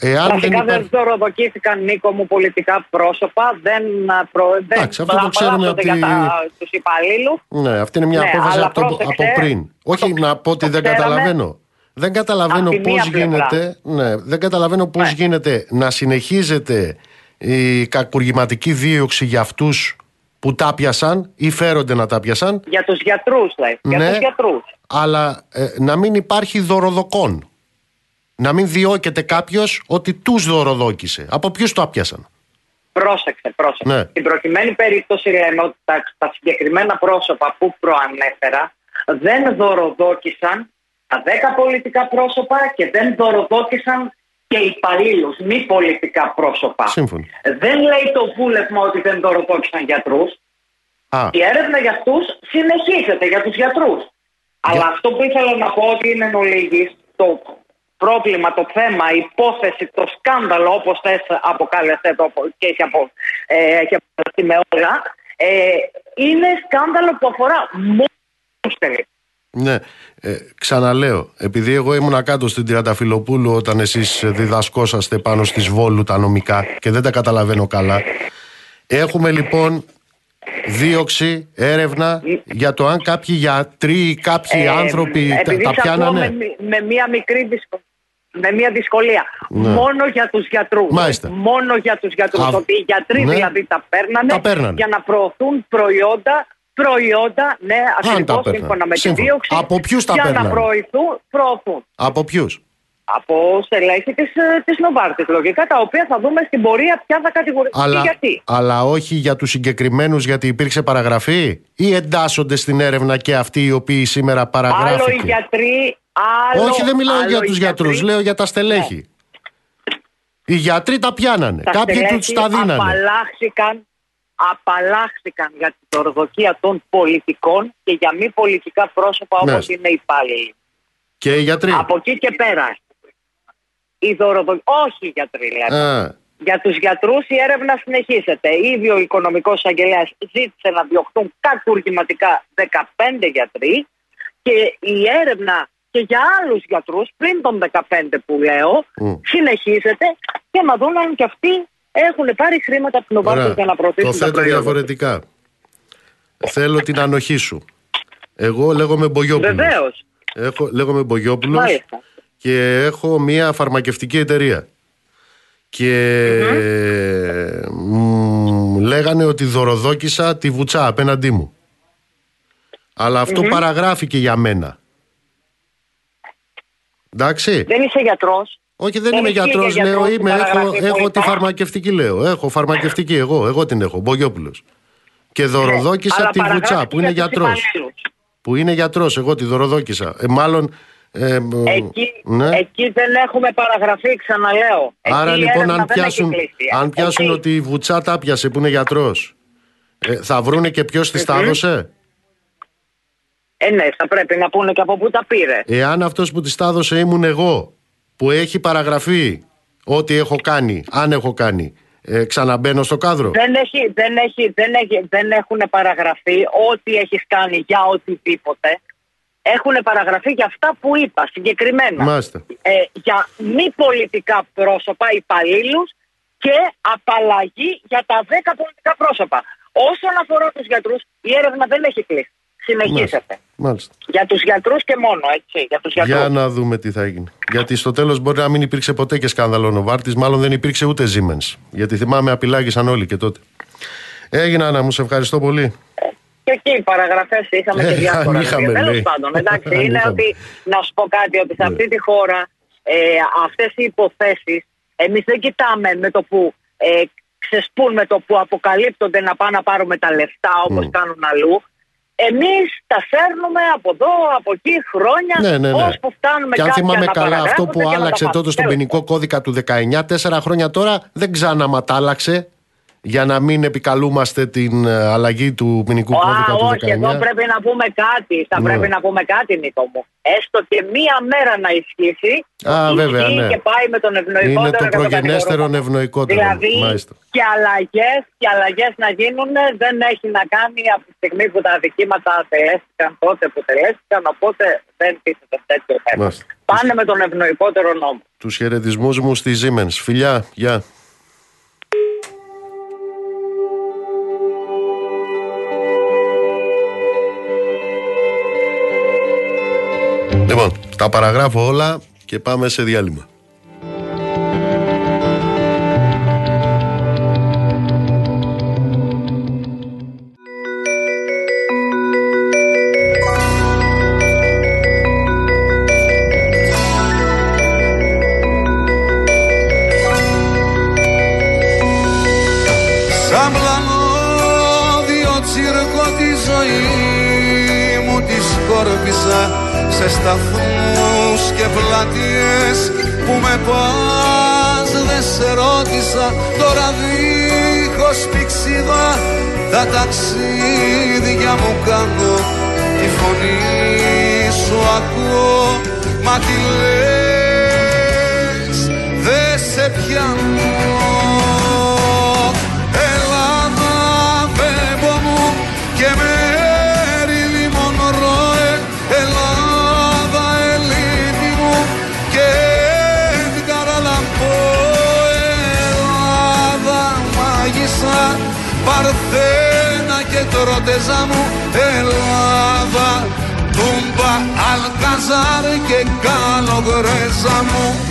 εάν δεν Βασικά δεν υπάρχει. δωροδοκήθηκαν Νίκο μου πολιτικά πρόσωπα, δεν, α, προ... δεν Εντάξει, αυτό το ξέρουμε απαλλάσσονται ότι- για τα, τους υπαλλήλους. Ναι, αυτή είναι μια Ναι, απόφαση αλλά από, το- πρόσεξε, από πριν. Όχι να πω ότι το δεν ξέραμε καταλαβαίνω. Δεν καταλαβαίνω από τη πώς μία πλευρά. γίνεται. Ναι, δεν καταλαβαίνω πώς Ναι. γίνεται να συνεχίζεται η κακουργηματική δίωξη για αυτούς που τα πιασαν ή φέρονται να τα πιασαν, Για τους γιατρούς λέει, για Ναι. τους γιατρούς. αλλά ε, να μην υπάρχει δωροδοκών. Να μην διώκεται κάποιος ότι τους δωροδόκησε. Από ποιους το άπιασαν; Πρόσεξε, πρόσεξε. Ναι. Στην προκειμένη περίπτωση λέμε ότι τα, τα συγκεκριμένα πρόσωπα που προανέφερα δεν δωροδόκησαν τα 10 πολιτικά πρόσωπα και δεν δωροδόκησαν και υπαλλήλους, μη πολιτικά πρόσωπα. Σύμφωνοι. Δεν λέει το βούλευμα ότι δεν δωροδόκησαν γιατρούς. Α, Η έρευνα για αυτούς συνεχίζεται, για τους γιατρούς. Αλλά αυτό που ήθελα να πω ότι είναι εν ολίγης, το πρόβλημα, το θέμα, η υπόθεση, το σκάνδαλο όπως θες αποκάλεσε το και έχει, απο, ε, έχει αποκαλεστεί με όλα, ε, είναι σκάνδαλο που αφορά μόνο τους τελείς. Ναι, ε, ξαναλέω, επειδή εγώ ήμουν κάτω στην Τριανταφυλοπούλου όταν εσείς διδασκόσαστε πάνω στις Βόλου τα νομικά και δεν τα καταλαβαίνω καλά. Έχουμε λοιπόν δίωξη, έρευνα για το αν κάποιοι γιατροί ή κάποιοι Ε, άνθρωποι τα, επειδή τα σε ακούω πιάνανε. Με, με μία μικρή δυσκολία. Με μία δυσκολία. Ναι. Μόνο για τους γιατρούς. Μάλιστα. Μόνο για τους γιατρούς. Α, ότι οι γιατροί ναι. δηλαδή τα παίρνανε, Τα παίρνανε. για να προωθούν προϊόντα, προϊόντα, ναι, τα ακριβώς παίρνανε. σύμφωνα με τη Σύμφωνα. δίωξη. Από ποιους τα Για παίρνανε; να προωθούν, προωθούν. Από ποιους; Από στελέχη της, ε, της Νοβάρτης, λογικά, τα οποία θα δούμε στην πορεία ποια θα κατηγορηθούν και Αλλά, γιατί. αλλά όχι για τους συγκεκριμένους γιατί υπήρξε παραγραφή; Ή εντάσσονται στην έρευνα και αυτοί οι οποίοι σήμερα Άλλο παραγράφηκε. οι γιατροί, άλλο Όχι, δεν μιλάω άλλο για οι τους γιατροί. γιατρούς, λέω για τα στελέχη. Οι γιατροί τα πιάνανε. Τα Κάποιοι στελέχη τους τα δίνανε. Απαλλάχθηκαν, απαλλάχθηκαν για την δωροδοκία των πολιτικών και για μη πολιτικά πρόσωπα Ναι. όπως είναι οι υπάλληλοι. Και οι γιατροί. Από εκεί και πέρα. Η δωροδο... Όχι οι γιατροί λέμε. Α, Για τους γιατρούς η έρευνα συνεχίζεται. Ήδη ο οικονομικός αγγελέας ζήτησε να διωχθούν κακουργηματικά 15 γιατροί και η έρευνα και για άλλους γιατρούς πριν των 15 που λέω Μμ. συνεχίζεται και να δουν αν και αυτοί έχουν πάρει χρήματα από την Οβάρτης ωραία. για να Το προωθήσουν τα θέτω προϊόντα. διαφορετικά. Θέλω την ανοχή σου. Εγώ λέγομαι Μπογιόπουλος. Βεβαίως. Έχω, λέγομαι Μπογιόπουλος Μάλιστα. Και έχω μια φαρμακευτική εταιρεία. Και μου λέγανε ότι δωροδόκησα τη βουτσά απέναντί μου. Αλλά αυτό παραγράφηκε για μένα. Εντάξει. Δεν είσαι γιατρός. Όχι, δεν Δεν είμαι ισχύει γιατρός. για Λέω, γιατρούς είμαι, που έχω, παραγράφει έχω πολύ τη καλά. φαρμακευτική, λέω. Έχω φαρμακευτική, εγώ. Εγώ την έχω. Μπογιόπουλος. Και δωροδόκησα Ναι, Αλλά τη Βουτσά παραγράφηκε που είναι για τους γιατρός. υπαλλήλους. Που είναι γιατρός, εγώ τη δωροδόκησα. Ε, μάλλον. Ε, μ, Εκεί, ναι. εκεί δεν έχουμε παραγραφεί, ξαναλέω. Άρα Εκεί η λοιπόν, έρευνα αν δεν έχει πιάσουν, κλείσει. αν πιάσουν Εκεί. ότι η Βουτσά τα πιασε που είναι γιατρός, ε, θα βρούνε και ποιος τη τα έδωσε. Ε, ναι, θα πρέπει να πούνε και από πού τα πήρε. Εάν αυτός που τη τα έδωσε ήμουν εγώ, που έχει παραγραφεί ό,τι έχω κάνει, αν έχω κάνει, ε, ξαναμπαίνω στο κάδρο; Δεν, έχει, δεν, έχει, δεν, έχει, δεν έχουν παραγραφεί ό,τι έχεις κάνει για οτιδήποτε. Έχουν παραγραφεί και αυτά που είπα συγκεκριμένα. Μάλιστα. Ε, για μη πολιτικά πρόσωπα υπαλλήλους και απαλλαγή για τα 10 πολιτικά πρόσωπα. Όσον αφορά τους γιατρούς, η έρευνα δεν έχει κλείσει. Συνεχίζεται. Μάλιστα. Για τους γιατρούς και μόνο, έτσι. Για τους γιατρούς. Για να δούμε τι θα γίνει. Γιατί στο τέλος μπορεί να μην υπήρξε ποτέ και σκάνδαλο Νοβάρτης, μάλλον δεν υπήρξε ούτε Siemens. Γιατί θυμάμαι απειλάγησαν όλοι και τότε. Έγινα να μου σε ευχαριστώ πολύ. Και εκεί παραγραφές είχαμε Ε, και διάφορα. αν είχαμε, Τέλος λέει. πάντων, εντάξει, Αν είναι είχαμε. ότι να σου πω κάτι, ότι σε Ναι. αυτή τη χώρα ε, αυτές οι υποθέσεις εμείς δεν κοιτάμε με το που ε, ξεσπούν, με το που αποκαλύπτονται να πάνε να πάρουμε τα λεφτά όπως Μμ. κάνουν αλλού. Εμείς τα φέρνουμε από εδώ, από εκεί χρόνια, Ναι, ναι, ναι. ώσπου φτάνουμε Και αν κάποια θυμάμαι να καλά, αυτό παραγράφονται που και να τα άλλαξε πάμε. τότε στον Τέλος ποινικό κώδικα του 19, τέσσερα χρόνια τώρα δεν άλλαξε για να μην επικαλούμαστε την ε, αλλαγή του ποινικού Α, κώδικα του 19. όχι, εδώ πρέπει να πούμε κάτι. Θα Ναι. πρέπει να πούμε κάτι, Νίκο μου. Έστω και μία μέρα να ισχύσει. Α, βέβαια, ισχύει ναι. Και πάει με τον ευνοϊκότερο. Είναι το και τον προγενέστερο κατηγορούμενο. ευνοϊκότερο. Δηλαδή Μάλιστα. και αλλαγές και αλλαγές να γίνουν δεν έχει να κάνει από τη στιγμή που τα αδικήματα τελέστηκαν τότε που τελέστηκαν. Οπότε δεν τίθεται τέτοιο θέμα. Μάλιστα. Πάνε με τον ευνοϊκότερο νόμο. Τους χαιρετισμούς μου στη Siemens. Φιλιά, γεια. Λοιπόν, τα παραγράφω όλα και πάμε σε διάλειμμα. Σε σταθμούς και πλατείες που με πας. Δεν σε ρώτησα τώρα δίχως πηξίδα. Τα ταξίδια μου κάνω τη φωνή σου ακούω. Μα τι λες δεν σε πιάνω Παρθένα και τροτεζά μου Ελλάδα Τούμπα Αλκαζάρ και καλογρέζα μου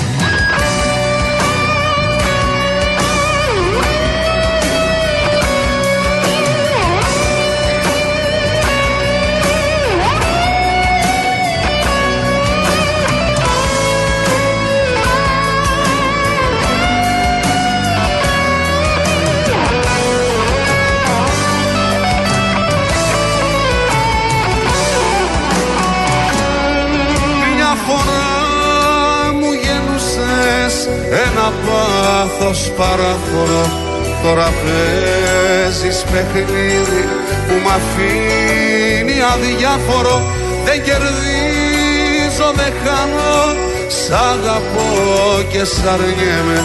πάθος παράφορο. Τώρα παίζεις παιχνίδι που μ' αφήνει αδιάφορο. Δεν κερδίζω, δεν χάνω. Σ' αγαπώ και σ' αρνιέμαι.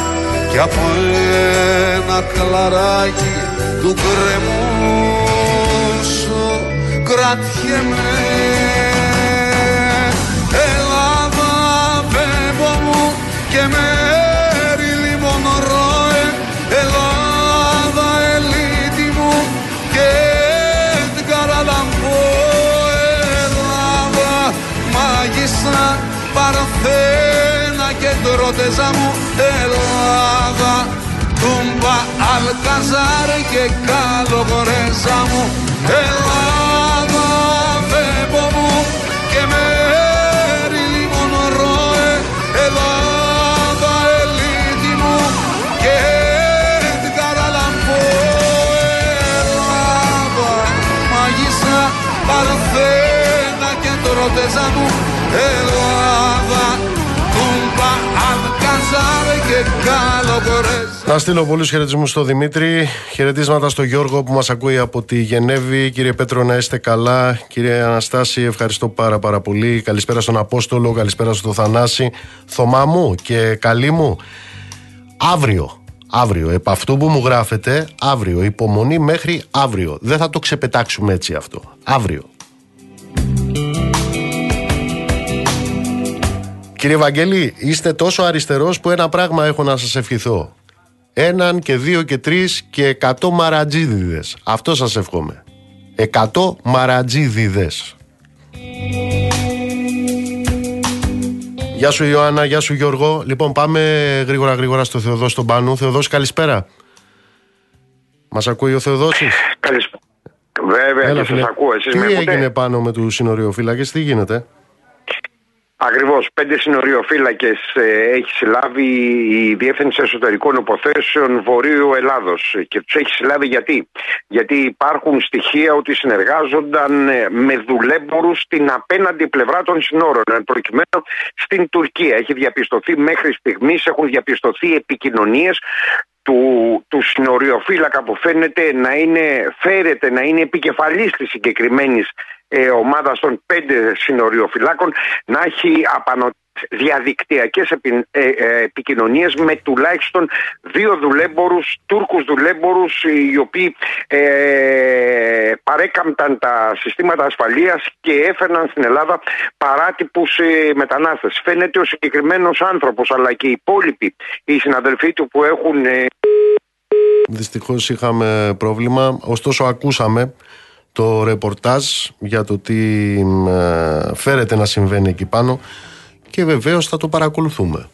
Κι από ένα κλαράκι του κρεμού σου κρατιέμαι και τρότεζα μου Ελλάδα. Τούμπα Αλκαζάρ και καλογορέζα μου. Ελλάδα βέμπο μου και μέρη λιμονρόε Ελλάδα ελίτη μου και την καραλαμπό Ελλάδα μαγισσα παρθένα και τρότεζα μου. Ελλάδα τούμπα Αλκαζάρ και καλογορέζα Να στείλω πολλούς χαιρετισμούς στο Δημήτρη. Χαιρετίσματα στο Γιώργο που μας ακούει από τη Γενέβη. Κύριε Πέτρο, να είστε καλά. Κύριε Αναστάση, ευχαριστώ πάρα πάρα πολύ. Καλησπέρα στον Απόστολο, καλησπέρα στο Θανάση. Θωμά μου και καλή μου. Αύριο. Αύριο. Επ' αυτού που μου γράφετε, αύριο. Υπομονή μέχρι αύριο. Δεν θα το ξεπετάξουμε έτσι αυτό. Αύριο. Κύριε Βαγγέλη, είστε τόσο αριστερός που ένα πράγμα έχω να σας ευχηθώ. Έναν και δύο και τρεις και εκατό μαρατζίδιδες. Αυτό σας εύχομαι. Εκατό μαρατζίδιδες. Γεια σου Ιωάννα, γεια σου Γιώργο. Λοιπόν πάμε γρήγορα γρήγορα στο Θεοδό στον Πάνου. Θεοδός καλησπέρα. Μας ακούει ο Θεοδόσης; Καλησπέρα. Βέβαια Έλα, και φίλε. σας ακούω. Εσείς Τι με ακούτε. έγινε πάνω με τους συνοριοφύλακες, τι γίνεται; Ακριβώς. Πέντε συνοριοφύλακες ε, έχει συλλάβει η Διεύθυνση Εσωτερικών Υποθέσεων Βορείου Ελλάδος και τους έχει συλλάβει γιατί; Γιατί υπάρχουν στοιχεία ότι συνεργάζονταν ε, με δουλέμπορους στην απέναντι πλευρά των συνόρων. Εν προκειμένου στην Τουρκία. Έχει διαπιστωθεί μέχρι στιγμής, έχουν διαπιστωθεί επικοινωνίες του, του συνοριοφύλακα που φαίνεται να είναι, φέρεται να είναι επικεφαλής της συγκεκριμένης ε, ομάδας των πέντε συνοριοφυλάκων να έχει απανο διαδικτυακές επι, ε, ε, επικοινωνίες με τουλάχιστον δύο δουλέμπορους, Τούρκους δουλέμπορους οι οποίοι ε, παρέκαμπταν τα συστήματα ασφαλείας και έφερναν στην Ελλάδα παράτυπους ε, μετανάστες. Φαίνεται ο συγκεκριμένος άνθρωπος αλλά και οι υπόλοιποι οι συναδελφοί του που έχουν ε, Δυστυχώς είχαμε πρόβλημα, ωστόσο ακούσαμε το ρεπορτάζ για το τι ε, φέρεται να συμβαίνει εκεί πάνω και βεβαίως θα το παρακολουθούμε.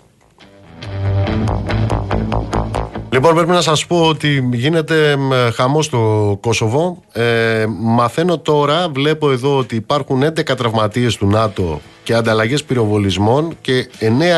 Λοιπόν, πρέπει να σας πω ότι γίνεται μ, χαμός στο Κόσοβο. Ε, μαθαίνω τώρα, βλέπω εδώ ότι υπάρχουν 11 τραυματίες του ΝΑΤΟ και ανταλλαγές πυροβολισμών και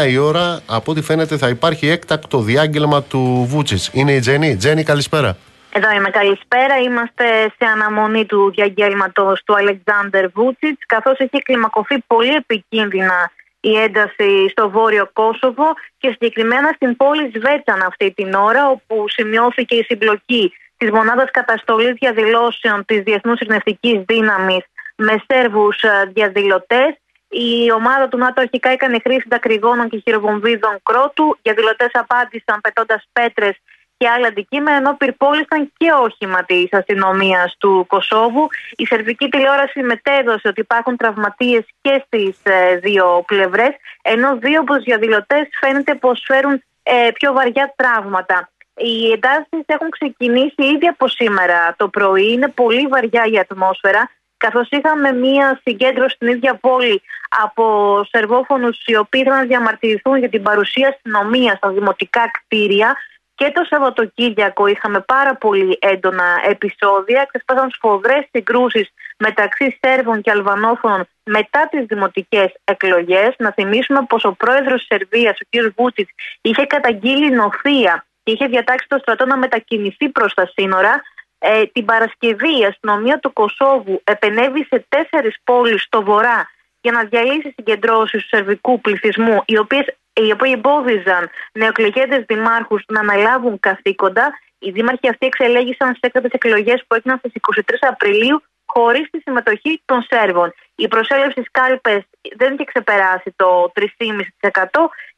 9 η ώρα, από ό,τι φαίνεται, θα υπάρχει έκτακτο διάγγελμα του Βούτσιτς. Είναι η Τζέννη. Τζέννη, καλησπέρα. Εδώ είμαι. Καλησπέρα. Είμαστε σε αναμονή του διαγγέλματος του Αλεξάνδρ Βούτσιτς, καθώς έχει κλιμακωθεί πολύ επικίνδυνα η ένταση στο βόρειο Κόσοβο και συγκεκριμένα στην πόλη Σβέτσαν αυτή την ώρα, όπου σημειώθηκε η συμπλοκή της μονάδας καταστολής διαδηλώσεων της Διεθνούς Ειρηνευτικής Δύναμης με Σέρβους διαδηλωτές. Η ομάδα του ΝΑΤΟ αρχικά έκανε χρήση δακρυγόνων και χειροβομβίδων κρότου. Οι διαδηλωτές απάντησαν πετώντας πέτρες και άλλα αντικείμενα, ενώ πυρπόλησαν και όχημα της αστυνομίας του Κωσόβου. Η σερβική τηλεόραση μετέδωσε ότι υπάρχουν τραυματίες και στις δύο πλευρές, ενώ δύο από του διαδηλωτέ φαίνεται πως φέρουν ε, πιο βαριά τραύματα. Οι εντάσεις έχουν ξεκινήσει ήδη από σήμερα το πρωί. Είναι πολύ βαριά η ατμόσφαιρα, καθώς είχαμε μία συγκέντρωση στην ίδια πόλη από σερβόφωνους οι οποίοι ήθελαν να διαμαρτυρηθούν για την παρουσία αστυνομίας στα δημοτικά κτίρια. Και το Σαββατοκύριακο είχαμε πάρα πολύ έντονα επεισόδια. Ξεσπάσαν σφοδρές συγκρούσεις μεταξύ Σέρβων και Αλβανόφωνων μετά τις δημοτικές εκλογές. Να θυμίσουμε πως ο πρόεδρος της Σερβίας, ο κ. Βούτσιτ, είχε καταγγείλει νοθεία και είχε διατάξει το στρατό να μετακινηθεί προς τα σύνορα. Ε, την Παρασκευή η αστυνομία του Κωσόβου επενέβη σε τέσσερις πόλεις στο βορρά για να διαλύσει συγκεντρώσεις του σερβικού πληθυσμού, οι οποίες οι οποίοι εμπόδιζαν νεοεκλεγέντε δημάρχους να αναλάβουν καθήκοντα. Οι δήμαρχοι αυτοί εξελέγησαν σε έκτατες εκλογές που έγιναν στις 23 Απριλίου χωρίς τη συμμετοχή των Σέρβων. Η προσέλευση κάλπες δεν είχε ξεπεράσει το 3,5%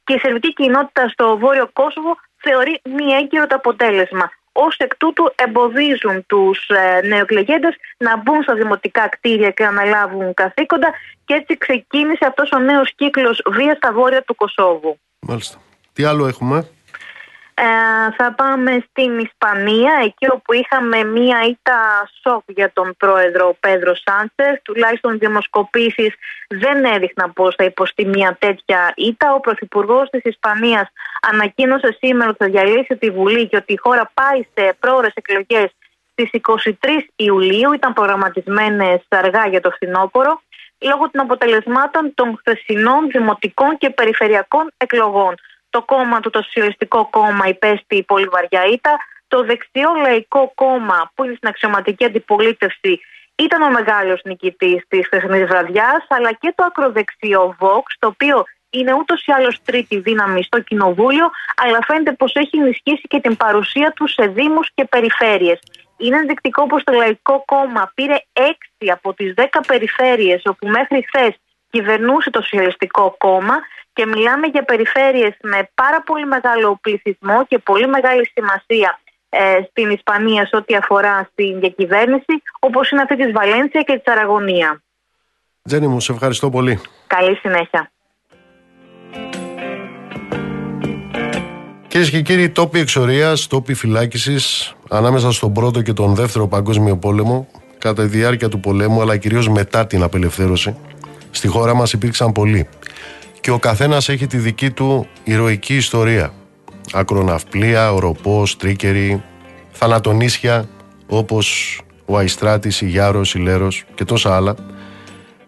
και η σερβική κοινότητα στο βόρειο Κόσοβο θεωρεί μη έγκυρο το αποτέλεσμα. Ω εκ τούτου εμποδίζουν τους ε, νεοεκλεγέντε να μπουν στα δημοτικά κτίρια και να αναλάβουν καθήκοντα και έτσι ξεκίνησε αυτός ο νέος κύκλος βία στα βόρεια του Κωσόβου. Μάλιστα. Τι άλλο έχουμε; Ε, θα πάμε στην Ισπανία, εκεί όπου είχαμε μία ήττα σοκ για τον πρόεδρο Πέδρο Σάντσεφ. Τουλάχιστον οι δημοσκοπήσεις δεν έδειχναν πως θα υποστεί μία τέτοια ήττα. Ο πρωθυπουργός της Ισπανίας ανακοίνωσε σήμερα ότι θα διαλύσει τη Βουλή και ότι η χώρα πάει σε πρόορες εκλογές στις 23 Ιουλίου. Ήταν προγραμματισμένες αργά για το φθινόπωρο λόγω των αποτελεσμάτων των χθεσινών δημοτικών και περιφερειακών εκλογών. Το κόμμα του, το Σοσιαλιστικό Κόμμα, υπέστη πολύ βαριά ήττα. Το Δεξιό Λαϊκό Κόμμα, που είναι στην αξιωματική αντιπολίτευση, ήταν ο μεγάλος νικητής της χθεσινή βραδιάς, αλλά και το ακροδεξιό Vox, το οποίο είναι ούτως ή άλλως τρίτη δύναμη στο κοινοβούλιο, αλλά φαίνεται πως έχει ενισχύσει και την παρουσία του σε Δήμους και περιφέρειες. Είναι ενδεικτικό πως το Λαϊκό Κόμμα πήρε 6 από τις 10 περιφέρειες όπου μέχρι χθες κυβερνούσε το Σοσιαλιστικό Κόμμα και μιλάμε για περιφέρειες με πάρα πολύ μεγάλο πληθυσμό και πολύ μεγάλη σημασία ε, στην Ισπανία σε ό,τι αφορά στην διακυβέρνηση, όπως είναι αυτή της Βαλένσια και της Αραγωνία. Τζένι μου, σε ευχαριστώ πολύ. Καλή συνέχεια. Κυρίες και κύριοι, τόποι εξορίας, τόποι φυλάκισης ανάμεσα στον πρώτο και τον δεύτερο Παγκόσμιο Πόλεμο, κατά τη διάρκεια του πολέμου, αλλά κυρίως μετά την απελευθέρωση, στη χώρα μας υπήρξαν πολλοί. Και ο καθένας έχει τη δική του ηρωική ιστορία. Ακροναυπλία, οροπός, τρίκερη, θανατονίσια, όπως ο Αϊστράτης, η Γιάρος, η Λέρος και τόσα άλλα.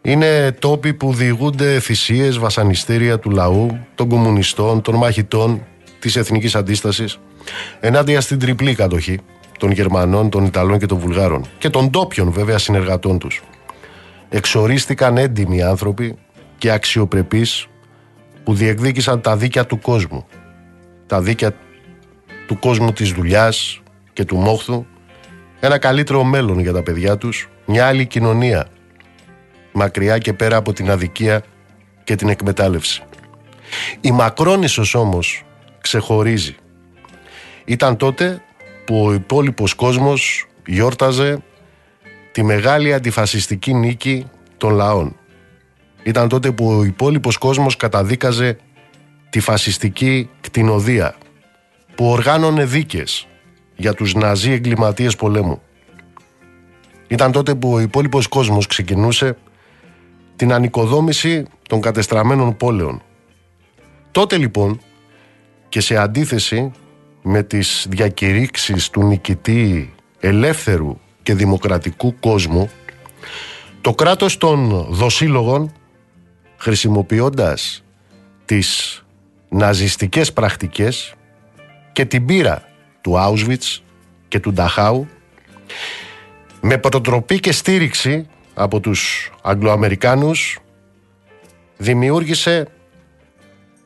Είναι τόποι που διηγούνται θυσίες, βασανιστήρια του λαού, των κομμουνιστών, των μαχητών, της εθνικής αντίστασης, ενάντια στην τριπλή κατοχή των Γερμανών, των Ιταλών και των Βουλγάρων και των ντόπιων βέβαια συνεργατών τους. Εξορίστηκαν έντιμοι άνθρωποι και αξιοπρεπείς που διεκδίκησαν τα δίκαια του κόσμου. Τα δίκαια του κόσμου της δουλειάς και του μόχθου, ένα καλύτερο μέλλον για τα παιδιά τους, μια άλλη κοινωνία, μακριά και πέρα από την αδικία και την εκμετάλλευση. Η Μακρόνισσος όμως ξεχωρίζει. Ήταν τότε που ο υπόλοιπος κόσμος γιόρταζε τη μεγάλη αντιφασιστική νίκη των λαών. Ήταν τότε που ο υπόλοιπος κόσμος καταδίκαζε τη φασιστική κτηνοδία που οργάνωνε δίκες για τους ναζί εγκληματίες πολέμου. Ήταν τότε που ο υπόλοιπος κόσμος ξεκινούσε την ανοικοδόμηση των κατεστραμμένων πόλεων. Τότε λοιπόν και σε αντίθεση με τις διακηρύξεις του νικητή ελεύθερου και δημοκρατικού κόσμου το κράτος των δοσύλλογων χρησιμοποιώντας τις ναζιστικές πρακτικές και την πείρα του Auschwitz και του Νταχάου με προτροπή και στήριξη από τους Αγγλοαμερικάνους δημιούργησε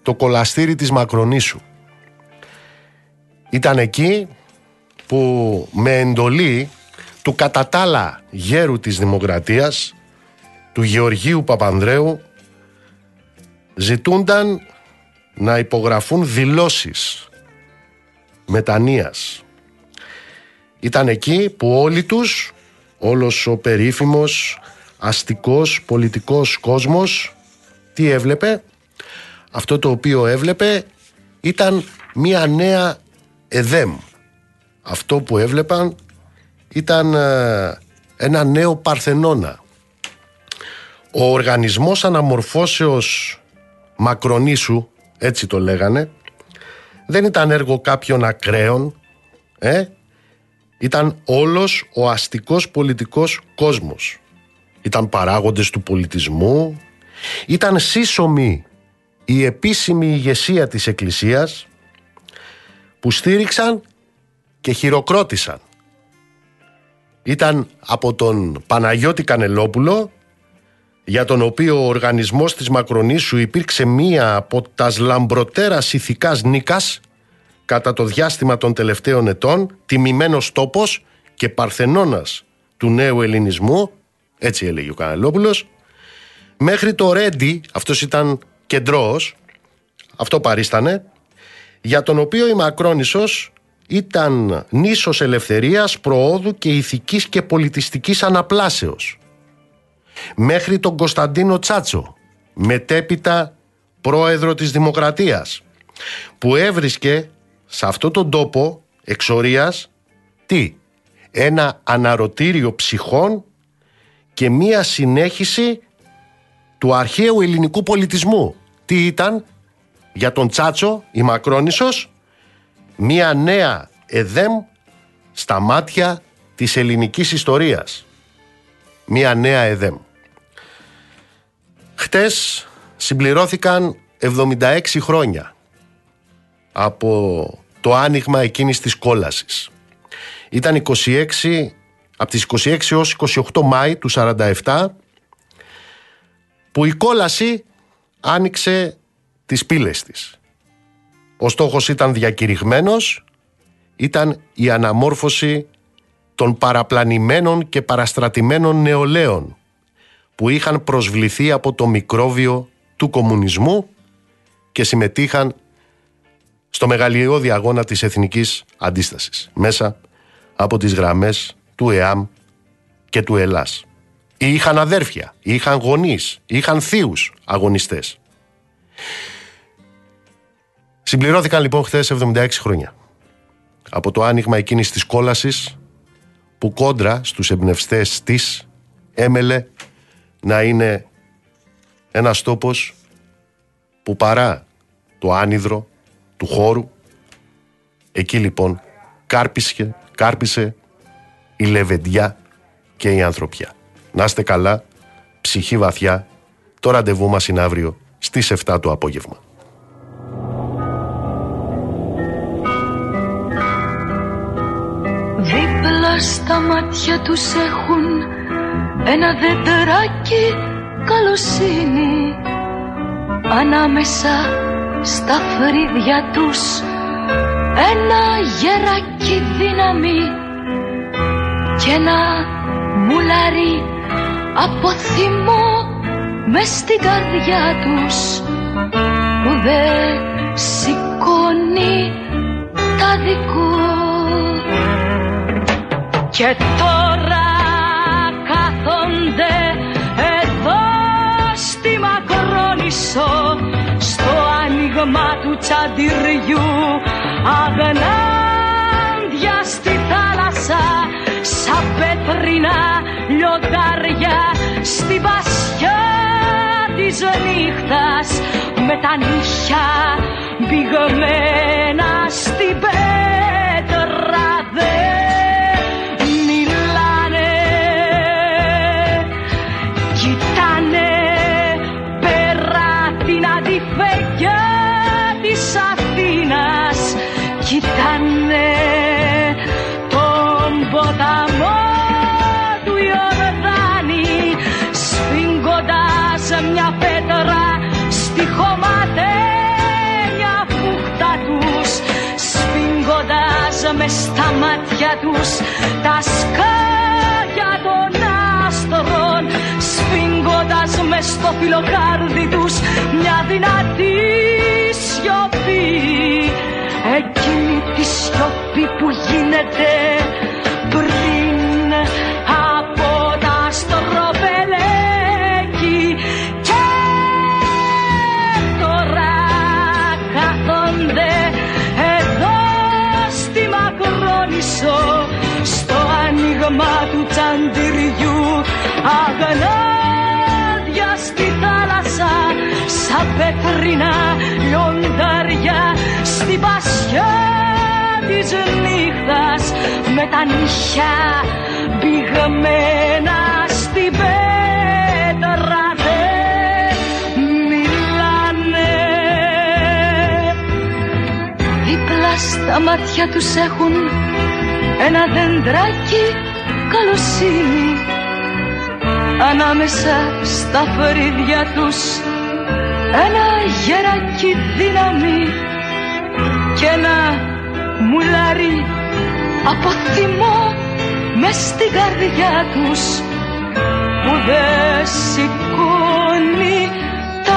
το κολαστήρι της Μακρονήσου. Ήταν εκεί που με εντολή του κατατάλα γέρου της Δημοκρατίας, του Γεωργίου Παπανδρέου, ζητούνταν να υπογραφούν δηλώσεις μετανοίας. Ήταν εκεί που όλοι τους, όλος ο περίφημος, αστικός, πολιτικός κόσμος, τι έβλεπε, αυτό το οποίο έβλεπε ήταν μια νέα ΕΔΕΜ. Αυτό που έβλεπαν ήταν ε, ένα νέο Παρθενώνα. Ο οργανισμός αναμορφώσεως Μακρονήσου, έτσι το λέγανε, δεν ήταν έργο κάποιων ακραίων, ε, ήταν όλος ο αστικός πολιτικός κόσμος. Ήταν παράγοντες του πολιτισμού, ήταν σύσσωμοι η επίσημη ηγεσία της Εκκλησίας που στήριξαν και χειροκρότησαν. Ήταν από τον Παναγιώτη Κανελόπουλο για τον οποίο ο οργανισμός της Μακρονήσου υπήρξε μία από τα λαμπροτέρας ηθικάς νίκας κατά το διάστημα των τελευταίων ετών, τιμημένος τόπος και παρθενώνας του νέου ελληνισμού, έτσι έλεγε ο Κανελόπουλος, μέχρι το Ρέντι, αυτός ήταν κεντρός, αυτό παρίστανε, για τον οποίο η Μακρόνισσος ήταν νήσος ελευθερίας, προόδου και ηθικής και πολιτιστικής αναπλάσεως. Μέχρι τον Κωνσταντίνο Τσάτσο, μετέπειτα πρόεδρο της Δημοκρατίας, που έβρισκε σε αυτό τον τόπο εξορίας τι, ένα αναρωτήριο ψυχών και μία συνέχιση του αρχαίου ελληνικού πολιτισμού. Τι ήταν για τον Τσάτσο η Μακρόνισσος μία νέα εδέμ στα μάτια της ελληνικής ιστορίας. Μία νέα εδέμ. Χτες συμπληρώθηκαν 76 χρόνια από το άνοιγμα εκείνης της κόλασης. Ήταν 26, από τις 26 έως 28 Μάη του 47 που η κόλαση άνοιξε τις πύλες της. Ο στόχος ήταν διακηρυγμένος, ήταν η αναμόρφωση των παραπλανημένων και παραστρατημένων νεολαίων που είχαν προσβληθεί από το μικρόβιο του κομμουνισμού και συμμετείχαν στο μεγαλειώδη αγώνα της εθνικής αντίστασης μέσα από τις γραμμές του ΕΑΜ και του ΕΛΑΣ. Είχαν αδέρφια, είχαν γονείς, είχαν θείους αγωνιστές. Συμπληρώθηκαν λοιπόν χθες 76 χρόνια από το άνοιγμα εκείνης της κόλασης που κόντρα στους εμπνευστές της έμελε να είναι ένας τόπος που παρά το άνυδρο του χώρου εκεί λοιπόν κάρπισε, κάρπισε η λεβεντιά και η ανθρωπιά. Να είστε καλά, ψυχή βαθιά, το ραντεβού μας είναι αύριο στις 7 το απόγευμα. Δίπλα στα μάτια τους έχουν ένα δεντράκι καλοσύνη Ανάμεσα στα φρύδια τους. Ένα γεράκι δύναμη και ένα μουλάρι από θυμό μες στην καρδιά τους που δεν σηκώνει τα δικό. Και τώρα κάθονται εδώ στη Μακρόνισσο στο άνοιγμα του τσαντιριού. Αγνάντια στη θάλασσα σαν πέτρινα λιοντάρια. Στη βασιά της νύχτας με τα νύχια μπηγμένα στην πέτρα δεν στα μάτια τους τα σκάγια των άστρων σφίγγοντας μες στο φιλοκάρδι τους μια δυνατή σιωπή. Εκείνη τη σιωπή που γίνεται άνοιγμα του τσαντιριού. Αγνάδια στη θάλασσα σαν πέτρινα λιοντάρια. Στην πασιά της νύχτας με τα νύχια μπηγμένα στην πέτρα δεν μιλάνε. Δίπλα στα μάτια τους έχουν ένα δεντράκι καλοσύνη ανάμεσα στα φρύδια τους ένα γεράκι δύναμη και ένα μουλάρι από θυμό μες στην καρδιά τους που δεν σηκώνει.